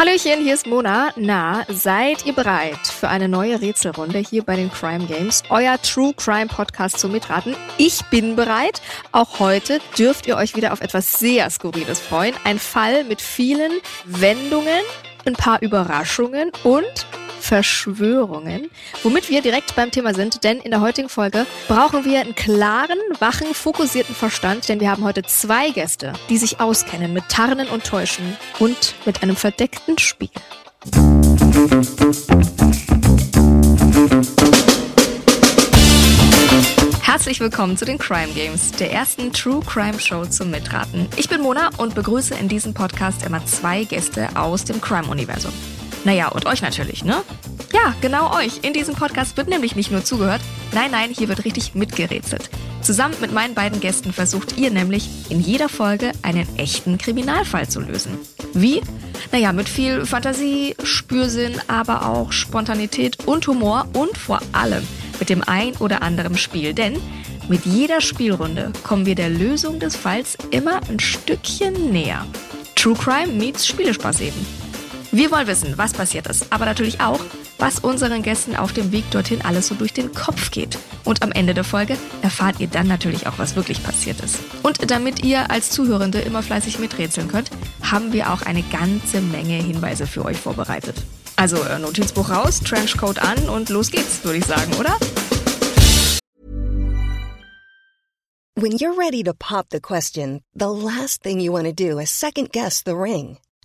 Hallöchen, hier ist Mona. Na, seid ihr bereit für eine neue Rätselrunde hier bei den Crime Games? Euer True Crime Podcast zum Mitraten. Ich bin bereit. Auch heute dürft ihr euch wieder auf etwas sehr Skurriles freuen. Ein Fall mit vielen Wendungen, ein paar Überraschungen und Verschwörungen, womit wir direkt beim Thema sind, denn in der heutigen Folge brauchen wir einen klaren, wachen, fokussierten Verstand, denn wir haben heute zwei Gäste, die sich auskennen mit Tarnen und Täuschen und mit einem verdeckten Spiel. Herzlich willkommen zu den Crime Games, der ersten True Crime Show zum Mitraten. Ich bin Mona und begrüße in diesem Podcast immer zwei Gäste aus dem Crime-Universum. Naja, und euch natürlich, ne? Ja, genau euch. In diesem Podcast wird nämlich nicht nur zugehört, nein, nein, hier wird richtig mitgerätselt. Zusammen mit meinen beiden Gästen versucht ihr nämlich in jeder Folge einen echten Kriminalfall zu lösen. Wie? Naja, mit viel Fantasie, Spürsinn, aber auch Spontanität und Humor und vor allem mit dem ein oder anderen Spiel. Denn mit jeder Spielrunde kommen wir der Lösung des Falls immer ein Stückchen näher. True Crime meets Spielespaß eben. Wir wollen wissen, was passiert ist, aber natürlich auch, was unseren Gästen auf dem Weg dorthin alles so durch den Kopf geht. Und am Ende der Folge erfahrt ihr dann natürlich auch, was wirklich passiert ist. Und damit ihr als Zuhörende immer fleißig miträtseln könnt, haben wir auch eine ganze Menge Hinweise für euch vorbereitet. Also äh, Notizbuch raus, Trenchcoat an und los geht's, würde ich sagen, oder? When you're ready to pop the question, the last thing you want to do is second guess the ring.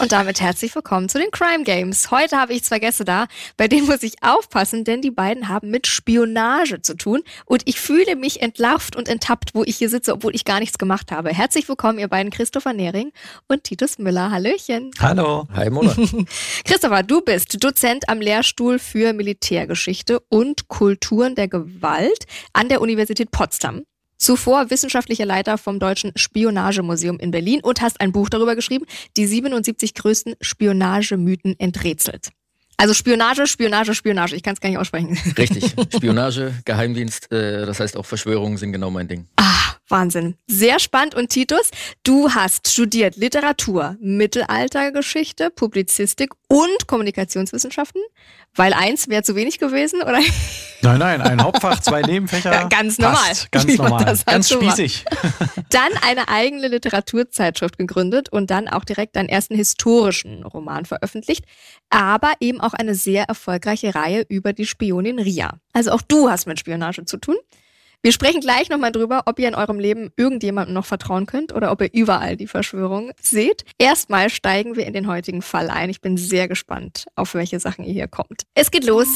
Und damit herzlich willkommen zu den Crime Games. Heute habe ich zwei Gäste da, bei denen muss ich aufpassen, denn die beiden haben mit Spionage zu tun. Und ich fühle mich entlarvt und enttappt, wo ich hier sitze, obwohl ich gar nichts gemacht habe. Herzlich willkommen, ihr beiden Christopher Nehring und Titus Müller. Hallöchen. Hallo. Hi, Mona. Christopher, du bist Dozent am Lehrstuhl für Militärgeschichte und Kulturen der Gewalt an der Universität Potsdam. Zuvor wissenschaftlicher Leiter vom Deutschen Spionagemuseum in Berlin und hast ein Buch darüber geschrieben, die 77 größten Spionagemythen enträtselt. Also Spionage, Spionage, Spionage. Ich kann es gar nicht aussprechen. Richtig. Spionage, Geheimdienst, äh, das heißt auch Verschwörungen sind genau mein Ding. Ah, Wahnsinn. Sehr spannend. Und Titus, du hast studiert Literatur, Mittelaltergeschichte, Publizistik und Kommunikationswissenschaften. Weil eins wäre zu wenig gewesen, oder? Nein, nein, ein Hauptfach, zwei Nebenfächer. Ja, ganz normal. Passt, ganz normal. Das Ganz so spießig. Dann eine eigene Literaturzeitschrift gegründet und dann auch direkt einen ersten historischen Roman veröffentlicht, aber eben auch eine sehr erfolgreiche Reihe über die Spionin Ria. Also auch du hast mit Spionage zu tun. Wir sprechen gleich nochmal drüber, ob ihr in eurem Leben irgendjemandem noch vertrauen könnt oder ob ihr überall die Verschwörung seht. Erstmal steigen wir in den heutigen Fall ein. Ich bin sehr gespannt, auf welche Sachen ihr hier kommt. Es geht los.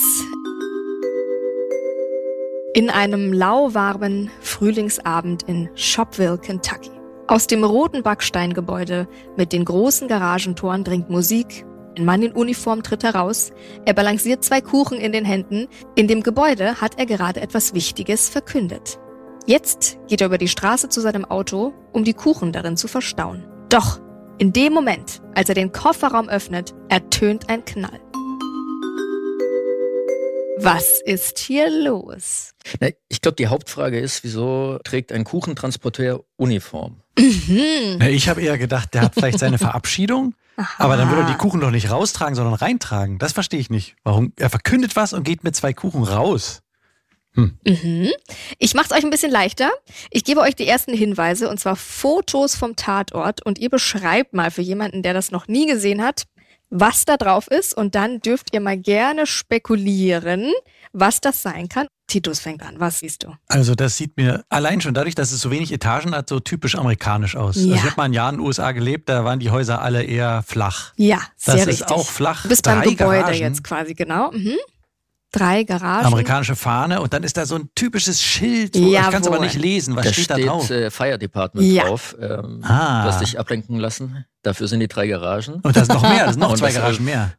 In einem lauwarmen Frühlingsabend in Shopville, Kentucky. Aus dem roten Backsteingebäude mit den großen Garagentoren dringt Musik. Ein Mann in Uniform tritt heraus. Er balanciert zwei Kuchen in den Händen. In dem Gebäude hat er gerade etwas Wichtiges verkündet. Jetzt geht er über die Straße zu seinem Auto, um die Kuchen darin zu verstauen. Doch in dem Moment, als er den Kofferraum öffnet, ertönt ein Knall. Was ist hier los? Na, ich glaube, die Hauptfrage ist, wieso trägt ein Kuchentransporteur Uniform? Mhm. Na, Ich habe eher gedacht, der hat vielleicht seine Verabschiedung, aber dann würde er die Kuchen doch nicht raustragen, sondern reintragen. Das verstehe ich nicht. Warum? Er verkündet was und geht mit zwei Kuchen raus. Mhm. Ich mache es euch ein bisschen leichter. Ich gebe euch die ersten Hinweise und zwar Fotos vom Tatort und ihr beschreibt mal für jemanden, der das noch nie gesehen hat, was da drauf ist und dann dürft ihr mal gerne spekulieren, was das sein kann. Titus fängt an. Was siehst du? Also das sieht mir allein schon dadurch, dass es so wenig Etagen hat, so typisch amerikanisch aus. Ja. Also ich habe mal ein Jahr in den USA gelebt, da waren die Häuser alle eher flach. Ja, sehr Das richtig. ist auch flach. Du bist beim Drei Gebäude Garagen. jetzt quasi, genau. Mhm. Drei Garagen. Amerikanische Fahne und dann ist da so ein typisches Schild. Wo, ich kann es aber nicht lesen. Was da steht, steht da drauf? äh, Fire Department Ja. drauf. Ähm, Ah. Du hast dich ablenken lassen. Dafür sind die drei Garagen. Und da ist noch mehr, da sind noch zwei das- Garagen mehr.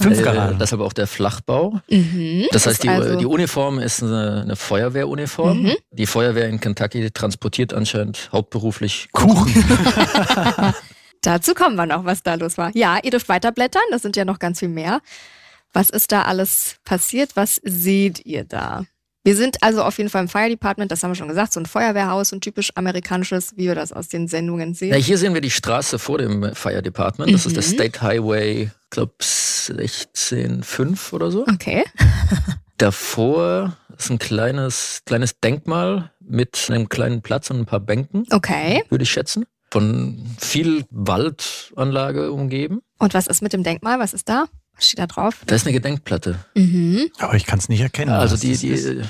Fünf Äh, Garagen. deshalb auch der Flachbau. Mhm. Das heißt, die, also, die Uniform ist eine, eine Feuerwehruniform. Mhm. Die Feuerwehr in Kentucky transportiert anscheinend hauptberuflich Kuchen. dazu kommen wir noch, was da los war. Ja, ihr dürft weiterblättern, das sind ja noch ganz viel mehr. Was ist da alles passiert? Was seht ihr da? Wir sind also auf jeden Fall im Fire Department, das haben wir schon gesagt, so ein Feuerwehrhaus, so ein typisch amerikanisches, wie wir das aus den Sendungen sehen. Ja, hier sehen wir die Straße vor dem Fire Department. Das ist der Mhm. State Highway, ich glaube 16.5 oder so. Okay. Davor ist ein kleines, kleines Denkmal mit einem kleinen Platz und ein paar Bänken, Okay. würde ich schätzen. Von viel Waldanlage umgeben. Und was ist mit dem Denkmal? Was ist da? Was steht da drauf? Da ist eine Gedenkplatte. Mhm. Aber ich kann es nicht erkennen. Also die, die.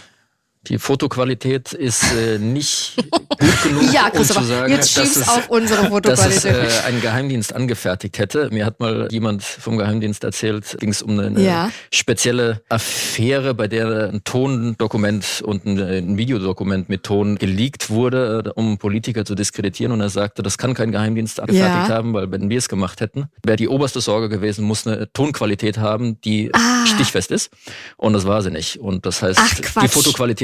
Die Fotoqualität ist äh, nicht gut genug, Ja, um zu sagen, jetzt dass es, auf unsere dass es Fotoqualität. äh, ein Geheimdienst angefertigt hätte. Mir hat mal jemand vom Geheimdienst erzählt, ging es um eine, eine Ja. spezielle Affäre, bei der ein Tondokument und ein, ein Videodokument mit Ton geleakt wurde, äh, um Politiker zu diskreditieren. Und er sagte, das kann kein Geheimdienst angefertigt Ja. haben, weil wenn wir es gemacht hätten, wäre die oberste Sorge gewesen, muss eine Tonqualität haben, die Ah. stichfest ist. Und das war sie nicht. Und das heißt, Ach, die Quatsch.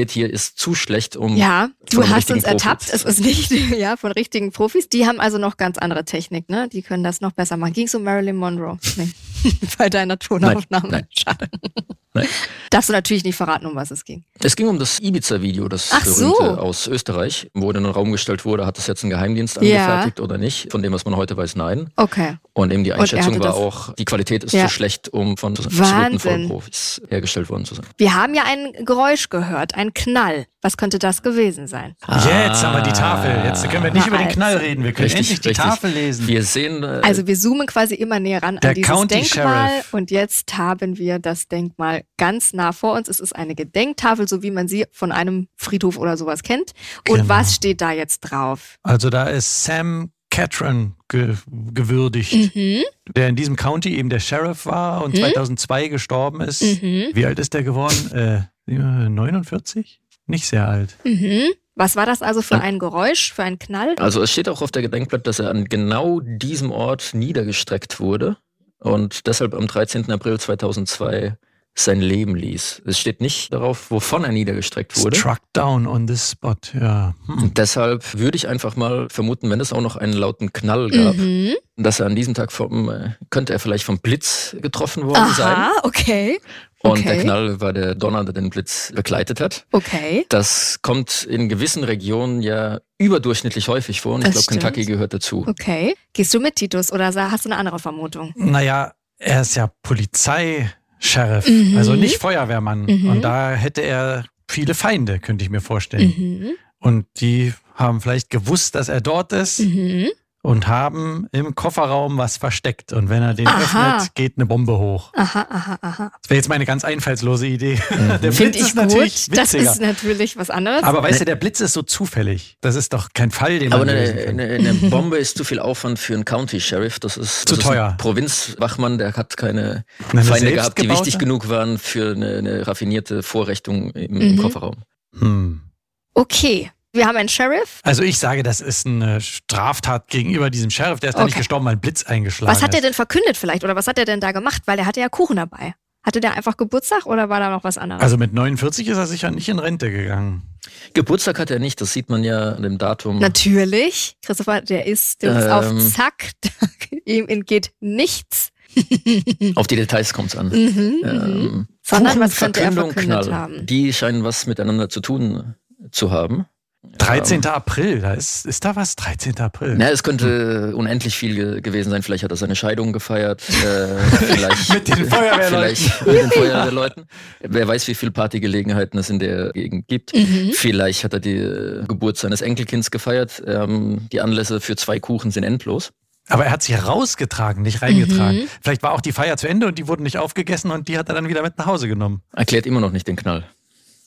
Fotoqualität hier ist zu schlecht, um Ja, du hast uns ertappt. Profis. Es ist nicht ja, von richtigen Profis. Die haben also noch ganz andere Technik, ne? Die können das noch besser machen. Ging es um Marilyn Monroe? Nee. Bei deiner Tonaufnahme. Nein, nein. Schade. Nein. Darfst du natürlich nicht verraten, um was es ging. Es ging um das Ibiza-Video, das Ach so. berühmte aus Österreich, wo in den Raum gestellt wurde, hat das jetzt ein Geheimdienst Ja. angefertigt oder nicht? Von dem, was man heute weiß, nein. Okay. Und eben die Einschätzung war auch, die Qualität ist Ja. zu schlecht, um von absoluten. Vollprofis hergestellt worden zu sein. Wir haben ja ein Geräusch gehört, ein Knall. Was könnte das gewesen sein? Jetzt haben wir die Tafel. Jetzt können wir nicht Na über den also. Knall reden. Wir können Richtig, endlich die richtig. Tafel lesen. Wir sehen, äh, Also wir zoomen quasi immer näher ran Der an dieses County Denkmal Sheriff. und jetzt haben wir das Denkmal ganz nah vor uns. Es ist eine Gedenktafel, so wie man sie von einem Friedhof oder sowas kennt. Und Genau. was steht da jetzt drauf? Also da ist Sam Catron ge gewürdigt, Mhm. der in diesem County eben der Sheriff war und Mhm. 2002 gestorben ist. Mhm. Wie alt ist der geworden? Äh, 49? Nicht sehr alt. Mhm. Was war das also für ein Geräusch, für ein Knall? also es steht auch auf der Gedenkblatt, dass er an genau diesem Ort niedergestreckt wurde und deshalb am 13. April 2002 sein Leben ließ. Es steht nicht darauf, wovon er niedergestreckt wurde. Struck down on this spot, ja. Hm. Und deshalb würde ich einfach mal vermuten, wenn es auch noch einen lauten Knall gab, Mhm. dass er an diesem Tag vom, äh, könnte er vielleicht vom Blitz getroffen worden sein. Aha, okay. Und okay. der Knall war der Donner, der den Blitz begleitet hat. Okay. Das kommt in gewissen Regionen ja überdurchschnittlich häufig vor und ich Das glaube, stimmt. Kentucky gehört dazu. Okay. Gehst du mit, Titus, oder hast du eine andere Vermutung? Naja, er ist ja Polizei-Sheriff, Mhm. also nicht Feuerwehrmann. Mhm. Und da hätte er viele Feinde, könnte ich mir vorstellen. Mhm. Und die haben vielleicht gewusst, dass er dort ist Mhm. Und haben im Kofferraum was versteckt. Und wenn er den Aha. öffnet, geht eine Bombe hoch. Aha, aha, aha. Das wäre jetzt meine ganz einfallslose Idee. Der Finde Blitz ich ist natürlich gut. Das ist natürlich was anderes. Aber weißt du, der Blitz ist so zufällig. Das ist doch kein Fall, den Aber man eine, lösen kann. eine, eine Bombe ist zu viel Aufwand für einen County Sheriff. Das ist, Zu das teuer. Ist ein Provinzwachmann, der hat keine Eine Feinde gehabt, die wichtig genug waren für eine, eine raffinierte Vorrichtung im, Mhm. im Kofferraum. Hm. okay. Wir haben einen Sheriff. Also ich sage, das ist eine Straftat gegenüber diesem Sheriff. Der ist da nicht Okay. gestorben, weil ein Blitz eingeschlagen Was hat er ist. denn verkündet vielleicht? Oder was hat er denn da gemacht? Weil er hatte ja Kuchen dabei. Hatte der einfach Geburtstag oder war da noch was anderes? Also mit 49 ist er sicher nicht in Rente gegangen. Geburtstag hat er nicht, das sieht man ja an dem Datum. Natürlich. Christopher, der ist, der ist Ähm. auf Zack. Ihm entgeht nichts. Auf die Details kommt es an. Mhm, mhm. Ähm, Sondern was könnte er verkündet Knall. haben? Die scheinen was miteinander zu tun zu haben. 13. April, da ist, ist da was? 13. April. Na, es könnte unendlich viel ge gewesen sein. Vielleicht hat er seine Scheidung gefeiert. Äh, vielleicht Mit den Feuerwehrleuten. Vielleicht mit den Feuerwehrleuten. Wer weiß, wie viele Partygelegenheiten es in der Gegend gibt. Mhm. Vielleicht hat er die äh, Geburt seines Enkelkinds gefeiert. Ähm, die Anlässe für zwei Kuchen sind endlos. Aber er hat sie rausgetragen, nicht reingetragen. Mhm. Vielleicht war auch die Feier zu Ende und die wurden nicht aufgegessen und die hat er dann wieder mit nach Hause genommen. Erklärt immer noch nicht den Knall.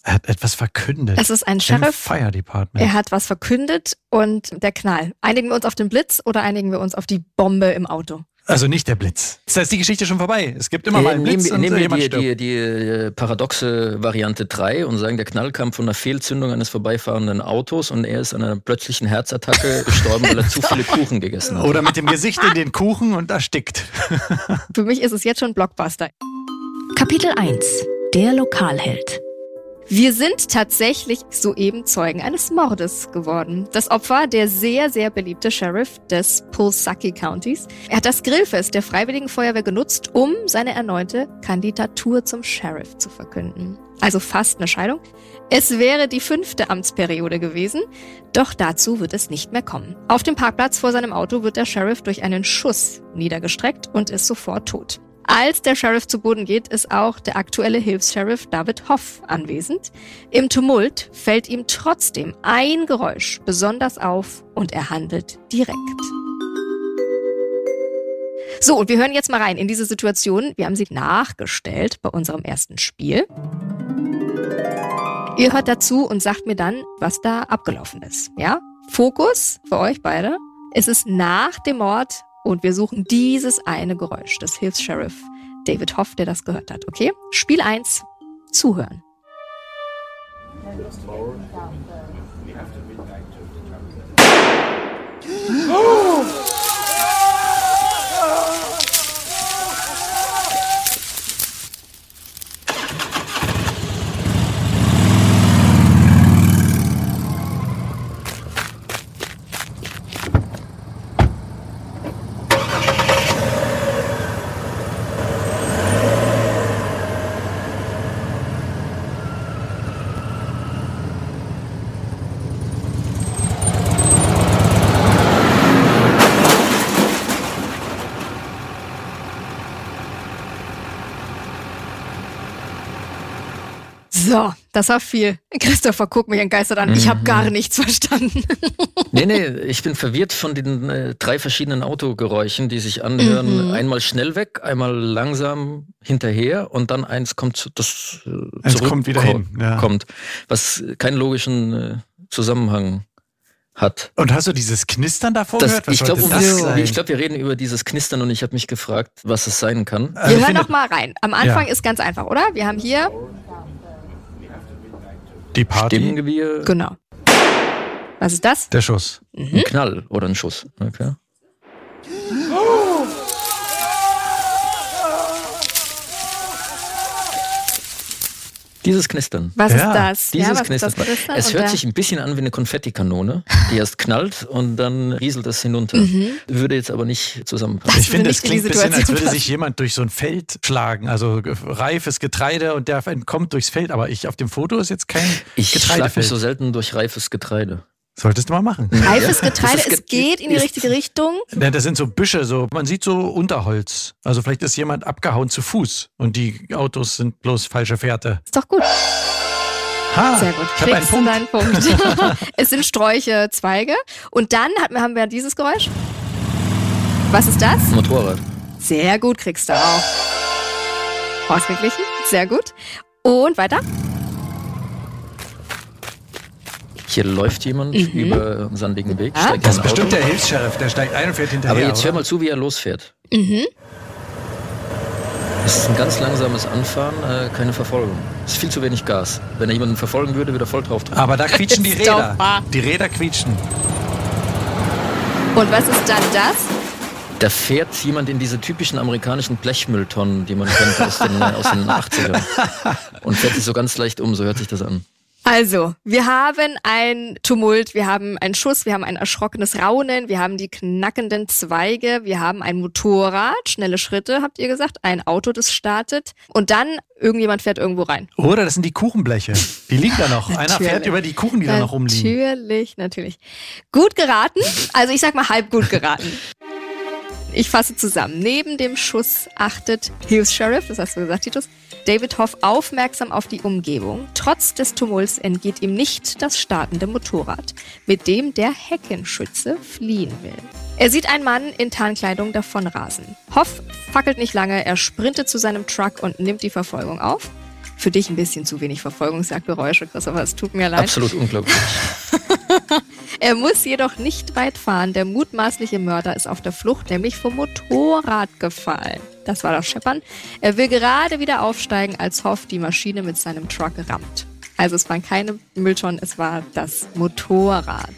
Er hat etwas verkündet. Es ist ein Im Sheriff. Fire Department. Er hat was verkündet und der Knall. Einigen wir uns auf den Blitz oder einigen wir uns auf die Bombe im Auto? Also nicht der Blitz. Da ist die Geschichte schon vorbei. Es gibt immer äh, mal einen Blitz nehmen, und nehmen wir die, die, die, äh, paradoxe Variante 3 und sagen, der Knall kam von einer Fehlzündung eines vorbeifahrenden Autos und er ist an einer plötzlichen Herzattacke gestorben, weil er zu viele Kuchen gegessen hat. Oder mit dem Gesicht in den Kuchen und erstickt. Für mich ist es jetzt schon Blockbuster. Kapitel 1. Der Lokalheld. Wir sind tatsächlich soeben Zeugen eines Mordes geworden. Das Opfer, der sehr, sehr beliebte Sheriff des Pulsaki Countys. Er hat das Grillfest der Freiwilligen Feuerwehr genutzt, um seine erneute Kandidatur zum Sheriff zu verkünden. Also fast eine Scheidung. Es wäre die fünfte Amtsperiode gewesen, doch dazu wird es nicht mehr kommen. Auf dem Parkplatz vor seinem Auto wird der Sheriff durch einen Schuss niedergestreckt und ist sofort tot. Als der Sheriff zu Boden geht, ist auch der aktuelle Hilfs-Sheriff David Hoff anwesend. Im Tumult fällt ihm trotzdem ein Geräusch besonders auf und er handelt direkt. So, und wir hören jetzt mal rein in diese Situation. Wir haben sie nachgestellt bei unserem ersten Spiel. Ihr hört dazu und sagt mir dann, was da abgelaufen ist. Ja? Fokus für euch beide. Es ist nach dem Mord und wir suchen dieses eine Geräusch des Hilfs-Sheriff David Hoff, der das gehört hat. Okay? Spiel 1. Zuhören. Oh! So, das war viel. Christopher, guck mich entgeistert an. Ich habe mhm. gar nichts verstanden. nee, nee, ich bin verwirrt von den äh, drei verschiedenen Autogeräuschen, die sich anhören. Mhm. Einmal schnell weg, einmal langsam hinterher und dann eins kommt, das äh, zurück kommt wieder hin, ja. kommt, was keinen logischen äh, Zusammenhang hat. Und hast du dieses Knistern davor das, gehört? Was ich glaube, glaub, wir reden über dieses Knistern und ich habe mich gefragt, was es sein kann. Wir hören noch mal rein. Am Anfang ja. ist ganz einfach, oder? Wir haben hier die Party? Stimmengewirr. Genau. Was ist das? Der Schuss. Mhm. Ein Knall oder ein Schuss. Okay. Dieses Knistern. Was ja. ist das? Dieses ja, Knistern. Das Knistern? Es hört sich ein bisschen an wie eine Konfettikanone, die erst knallt und dann rieselt es hinunter. Mhm. Würde jetzt aber nicht zusammenpassen. Das ich finde, es klingt ein bisschen, als würde sich jemand durch so ein Feld schlagen. Also reifes Getreide und der entkommt durchs Feld. Aber ich auf dem Foto ist jetzt kein ich Getreidefeld. Ich schlage mich so selten durch reifes Getreide. Solltest du mal machen. Reifes Getreide, es geht in die richtige Richtung. Ja, das sind so Büsche, so man sieht so Unterholz. Also vielleicht ist jemand abgehauen zu Fuß und die Autos sind bloß falsche Fährte. Ist doch gut. Ha, Sehr gut. Ich Kriegst du deinen Punkt. es sind Sträuche, Zweige. Und dann haben wir dieses Geräusch. Was ist das? Motorrad. Sehr gut, kriegst du auch. Ausgeglichen. Sehr gut. Und weiter. Hier läuft jemand mhm. über einen sandigen Weg. Ah, das ist bestimmt der Hilfs-Sheriff, der steigt ein und fährt hinterher. Aber jetzt hör mal zu, wie er losfährt. Mhm. Es ist ein ganz langsames Anfahren, äh, keine Verfolgung. Es ist viel zu wenig Gas. Wenn er jemanden verfolgen würde, würde er voll drauf drücken. Aber da quietschen die Räder. Die Räder quietschen. Und was ist dann das? Da fährt jemand in diese typischen amerikanischen Blechmülltonnen, die man kennt aus den, aus den 80ern. Und fährt sich so ganz leicht um, so hört sich das an. Also, wir haben ein Tumult, wir haben einen Schuss, wir haben ein erschrockenes Raunen, wir haben die knackenden Zweige, wir haben ein Motorrad, schnelle Schritte, habt ihr gesagt, ein Auto, das startet und dann irgendjemand fährt irgendwo rein. Oder das sind die Kuchenbleche. Die liegen da noch. Einer fährt über die Kuchen, die da noch rumliegen. Natürlich, natürlich. Gut geraten. Also ich sag mal halb gut geraten. Ich fasse zusammen. Neben dem Schuss achtet Hilfs-Sheriff, das hast du gesagt, Titus, David Hoff aufmerksam auf die Umgebung. Trotz des Tumults entgeht ihm nicht das startende Motorrad, mit dem der Heckenschütze fliehen will. Er sieht einen Mann in Tarnkleidung davonrasen. Hoff fackelt nicht lange, er sprintet zu seinem Truck und nimmt die Verfolgung auf. Für dich ein bisschen zu wenig Verfolgungsjagdgeräusche, Chris, aber es tut mir leid. Absolut unglaublich. Er muss jedoch nicht weit fahren. Der mutmaßliche Mörder ist auf der Flucht, nämlich vom Motorrad gefallen. Das war das Scheppern. Er will gerade wieder aufsteigen, als Hoff die Maschine mit seinem Truck rammt. Also es waren keine Mülltonnen, es war das Motorrad.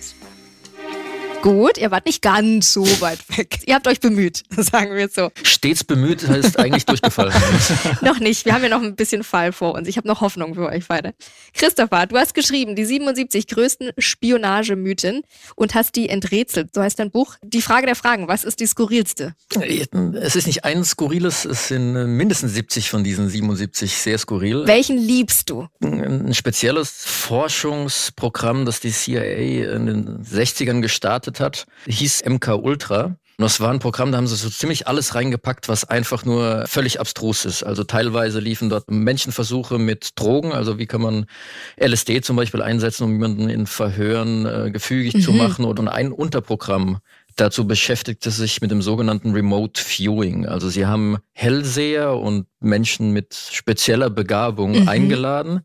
Gut, ihr wart nicht ganz so weit weg. Ihr habt euch bemüht, sagen wir so. Stets bemüht heißt eigentlich durchgefallen. noch nicht. Wir haben ja noch ein bisschen Fall vor uns. Ich habe noch Hoffnung für euch beide. Christopher, du hast geschrieben, die 77 größten Spionagemythen und hast die enträtselt. So heißt dein Buch. Die Frage der Fragen, was ist die skurrilste? Es ist nicht ein skurriles, es sind mindestens 70 von diesen 77 sehr skurril. Welchen liebst du? Ein spezielles Forschungsprogramm, das die CIA in den 60ern gestartet gestartet hat, hieß MK Ultra. Und das war ein Programm, da haben sie so ziemlich alles reingepackt, was einfach nur völlig abstrus ist. Also teilweise liefen dort Menschenversuche mit Drogen, also wie kann man LSD zum Beispiel einsetzen, um jemanden in Verhören äh, gefügig mhm. zu machen. Oder ein Unterprogramm dazu beschäftigte sich mit dem sogenannten Remote Viewing. Also sie haben Hellseher und Menschen mit spezieller Begabung mhm. eingeladen,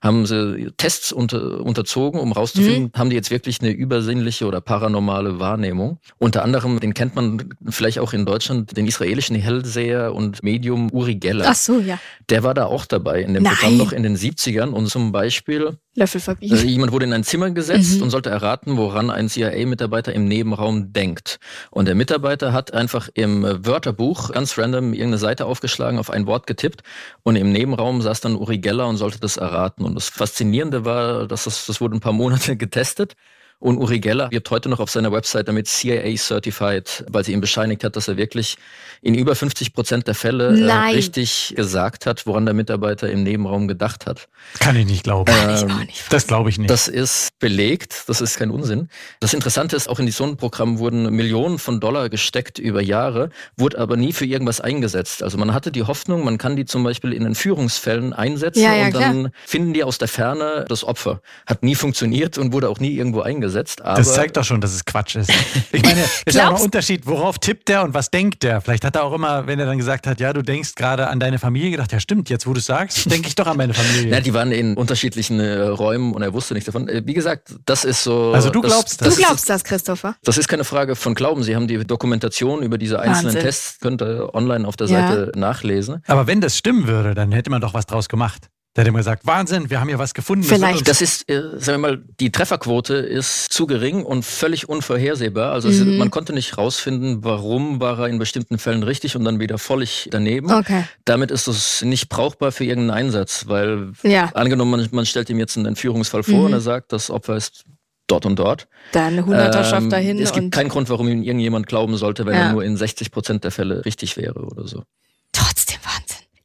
haben sie Tests unter, unterzogen, um rauszufinden, mhm. haben die jetzt wirklich eine übersinnliche oder paranormale Wahrnehmung. Unter anderem, den kennt man vielleicht auch in Deutschland, den israelischen Hellseher und Medium Uri Geller. Ach so, ja. Der war da auch dabei in dem Nein. Programm noch in den 70ern und zum Beispiel Löffel verbiegen. Also jemand wurde in ein Zimmer gesetzt mhm. und sollte erraten, woran ein CIA-Mitarbeiter im Nebenraum denkt. Und der Mitarbeiter hat einfach im Wörterbuch ganz random irgendeine Seite aufgeschlagen, auf ein Wort Wort getippt und im Nebenraum saß dann Uri Geller und sollte das erraten. Und das Faszinierende war, dass das, das wurde ein paar Monate getestet und Uri Geller wirbt heute noch auf seiner Website damit CIA Certified, weil sie ihm bescheinigt hat, dass er wirklich in über 50 Prozent der Fälle äh, richtig gesagt hat, woran der Mitarbeiter im Nebenraum gedacht hat. Kann ich nicht glauben. Ähm, nicht das glaube ich nicht. Das ist belegt, das ist kein Unsinn. Das Interessante ist, auch in die Sonnenprogramm wurden Millionen von Dollar gesteckt über Jahre, wurde aber nie für irgendwas eingesetzt. Also man hatte die Hoffnung, man kann die zum Beispiel in Entführungsfällen einsetzen ja, ja, und dann klar. finden die aus der Ferne das Opfer. Hat nie funktioniert und wurde auch nie irgendwo eingesetzt eingesetzt. Aber das zeigt doch schon, dass es Quatsch ist. Ich meine, es ist auch ein Unterschied, worauf tippt der und was denkt der. Vielleicht hat er auch immer, wenn er dann gesagt hat, ja, du denkst gerade an deine Familie, gedacht, ja stimmt, jetzt wo du es sagst, denke ich doch an meine Familie. Ja, die waren in unterschiedlichen äh, Räumen und er wusste nichts davon. Äh, wie gesagt, das ist so. Also du glaubst das? Du glaubst das, Christopher? Das ist keine Frage von Glauben. Sie haben die Dokumentation über diese einzelnen Wahnsinn. Tests, könnt ihr online auf der ja. Seite nachlesen. Aber wenn das stimmen würde, dann hätte man doch was draus gemacht. Der hat immer gesagt, Wahnsinn, wir haben hier was gefunden. Vielleicht. Das ist, äh, sagen wir mal, die Trefferquote ist zu gering und völlig unvorhersehbar. Also mhm. es, man konnte nicht rausfinden, warum war er in bestimmten Fällen richtig und dann wieder völlig daneben. Okay. Damit ist es nicht brauchbar für irgendeinen Einsatz, weil ja. angenommen, man, man stellt ihm jetzt einen Entführungsfall vor mhm. und er sagt, das Opfer ist dort und dort. Dann Hunderterschaft ähm, dahin. Es gibt keinen Grund, warum ihm irgendjemand glauben sollte, wenn ja. er nur in 60 Prozent der Fälle richtig wäre oder so.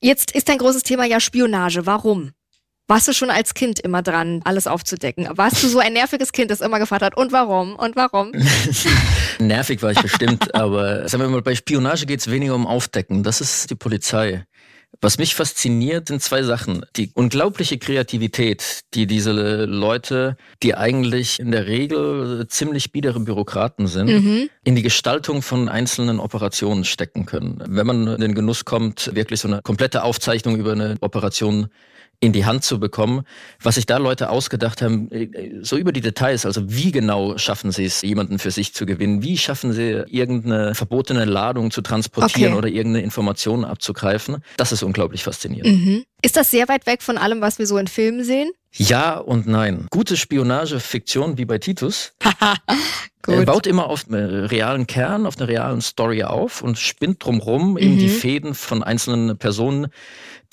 Jetzt ist ein großes Thema ja Spionage. Warum? Warst du schon als Kind immer dran, alles aufzudecken? Warst du so ein nerviges Kind, das immer gefragt hat, und warum? Und warum? Nervig war ich bestimmt, aber sagen wir mal, bei Spionage geht es weniger um Aufdecken. Das ist die Polizei. Was mich fasziniert, sind zwei Sachen. Die unglaubliche Kreativität, die diese Leute, die eigentlich in der Regel ziemlich biedere Bürokraten sind, mhm. in die Gestaltung von einzelnen Operationen stecken können. Wenn man in den Genuss kommt, wirklich so eine komplette Aufzeichnung über eine Operation in die Hand zu bekommen, was sich da Leute ausgedacht haben, äh, so über die Details, also wie genau schaffen sie es, jemanden für sich zu gewinnen, wie schaffen sie irgendeine verbotene Ladung zu transportieren okay. oder irgendeine Information abzugreifen, das ist unglaublich faszinierend. Mhm. Ist das sehr weit weg von allem, was wir so in Filmen sehen? Ja und nein. Gute Spionagefiktion wie bei Titus er baut immer auf einen realen Kern, auf einer realen Story auf und spinnt drumherum mhm. eben die Fäden von einzelnen Personen,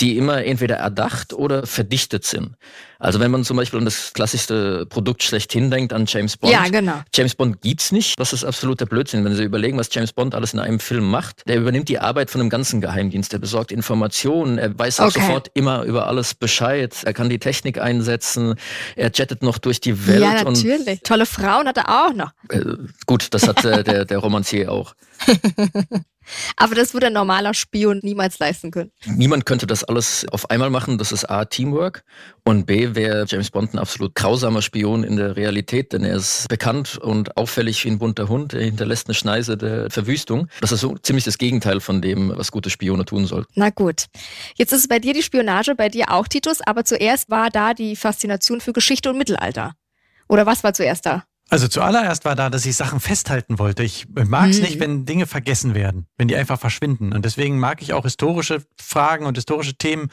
die immer entweder erdacht oder verdichtet sind. Also wenn man zum Beispiel an das klassischste Produkt schlechthin denkt, an James Bond. Ja, genau. James Bond gibt's nicht. Das ist absoluter Blödsinn. Wenn Sie überlegen, was James Bond alles in einem Film macht, der übernimmt die Arbeit von einem ganzen Geheimdienst. Der besorgt Informationen. Er weiß auch okay. sofort immer über alles Bescheid. Er kann die Technik einsetzen. Er jettet noch durch die Welt. Ja, natürlich. Tolle Frauen hat er auch noch. Äh, gut, das hat äh, der, der Romancier auch. Aber das würde ein normaler Spion niemals leisten können. Niemand könnte das alles auf einmal machen. Das ist A, Teamwork. Und B, wäre James Bond ein absolut grausamer Spion in der Realität, denn er ist bekannt und auffällig wie ein bunter Hund. Er hinterlässt eine Schneise der Verwüstung. Das ist so ziemlich das Gegenteil von dem, was gute Spione tun sollten. Na gut. Jetzt ist es bei dir die Spionage, bei dir auch, Titus. Aber zuerst war da die Faszination für Geschichte und Mittelalter. Oder was war zuerst da? Also zuallererst war da, dass ich Sachen festhalten wollte. Ich mag es Mhm. nicht, wenn Dinge vergessen werden, wenn die einfach verschwinden. Und deswegen mag ich auch historische Fragen und historische Themen.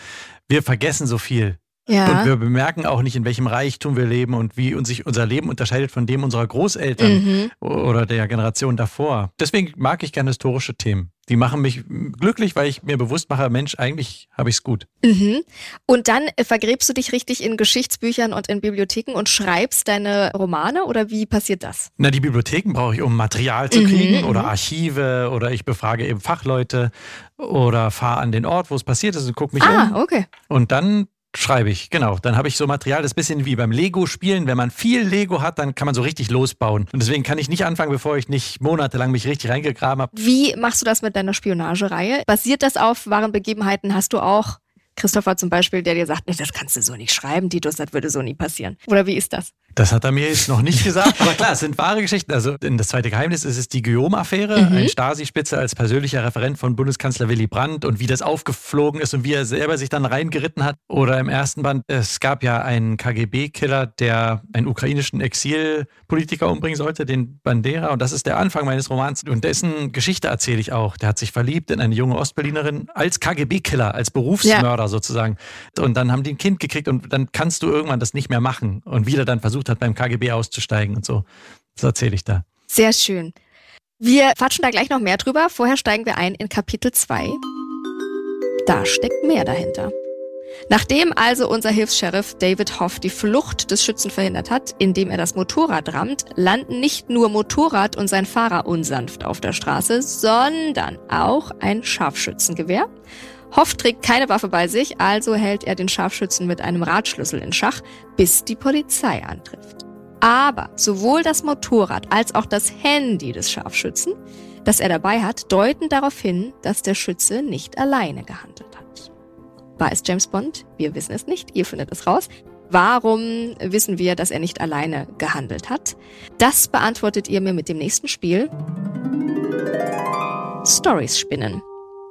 Wir vergessen so viel. Ja. Und wir bemerken auch nicht, in welchem Reichtum wir leben und wie uns sich unser Leben unterscheidet von dem unserer Großeltern Mhm. oder der Generation davor. Deswegen mag ich gerne historische Themen. Die machen mich glücklich, weil ich mir bewusst mache, Mensch, eigentlich habe ich es gut. Mhm. Und dann äh, vergräbst du dich richtig in Geschichtsbüchern und in Bibliotheken und schreibst deine Romane oder wie passiert das? Na, die Bibliotheken brauche ich, um Material zu Mhm, kriegen mhm. oder Archive oder ich befrage eben Fachleute oder fahre an den Ort, wo es passiert ist und gucke mich Ah, um. okay. Und dann schreibe ich, genau. Dann habe ich so Material, das ist ein bisschen wie beim Lego-Spielen. Wenn man viel Lego hat, dann kann man so richtig losbauen. Und deswegen kann ich nicht anfangen, bevor ich nicht monatelang mich richtig reingegraben habe. Wie machst du das mit deiner Spionagereihe? Basiert das auf wahren Begebenheiten? Hast du auch Christopher zum Beispiel, der dir sagt, nee, das kannst du so nicht schreiben, Titus, das würde so nie passieren. Oder wie ist das? Das hat er mir jetzt noch nicht gesagt. Aber klar, es sind wahre Geschichten. Also in das zweite Geheimnis ist es die Guillaume-Affäre. Mhm. Ein Stasi-Spitze als persönlicher Referent von Bundeskanzler Willy Brandt und wie das aufgeflogen ist und wie er selber sich dann reingeritten hat. Oder im ersten Band, es gab ja einen KGB-Killer, der einen ukrainischen Exilpolitiker umbringen sollte, den Bandera. Und das ist der Anfang meines Romans. Und dessen Geschichte erzähle ich auch. Der hat sich verliebt in eine junge Ostberlinerin als KGB-Killer, als Berufsmörder sozusagen. Und dann haben die ein Kind gekriegt und dann kannst du irgendwann das nicht mehr machen. Und wieder dann versucht hat, beim KGB auszusteigen und so. Das erzähle ich da. Sehr schön. Wir quatschen da gleich noch mehr drüber. Vorher steigen wir ein in Kapitel 2. Da steckt mehr dahinter. Nachdem also unser Hilfs-Sheriff David Hoff die Flucht des Schützen verhindert hat, indem er das Motorrad rammt, landen nicht nur Motorrad und sein Fahrer unsanft auf der Straße, sondern auch ein Scharfschützengewehr. Hoff trägt keine Waffe bei sich, also hält er den Scharfschützen mit einem Radschlüssel in Schach, bis die Polizei antrifft. Aber sowohl das Motorrad als auch das Handy des Scharfschützen, das er dabei hat, deuten darauf hin, dass der Schütze nicht alleine gehandelt hat. War es James Bond? Wir wissen es nicht, ihr findet es raus. Warum wissen wir, dass er nicht alleine gehandelt hat? Das beantwortet ihr mir mit dem nächsten Spiel. Stories spinnen.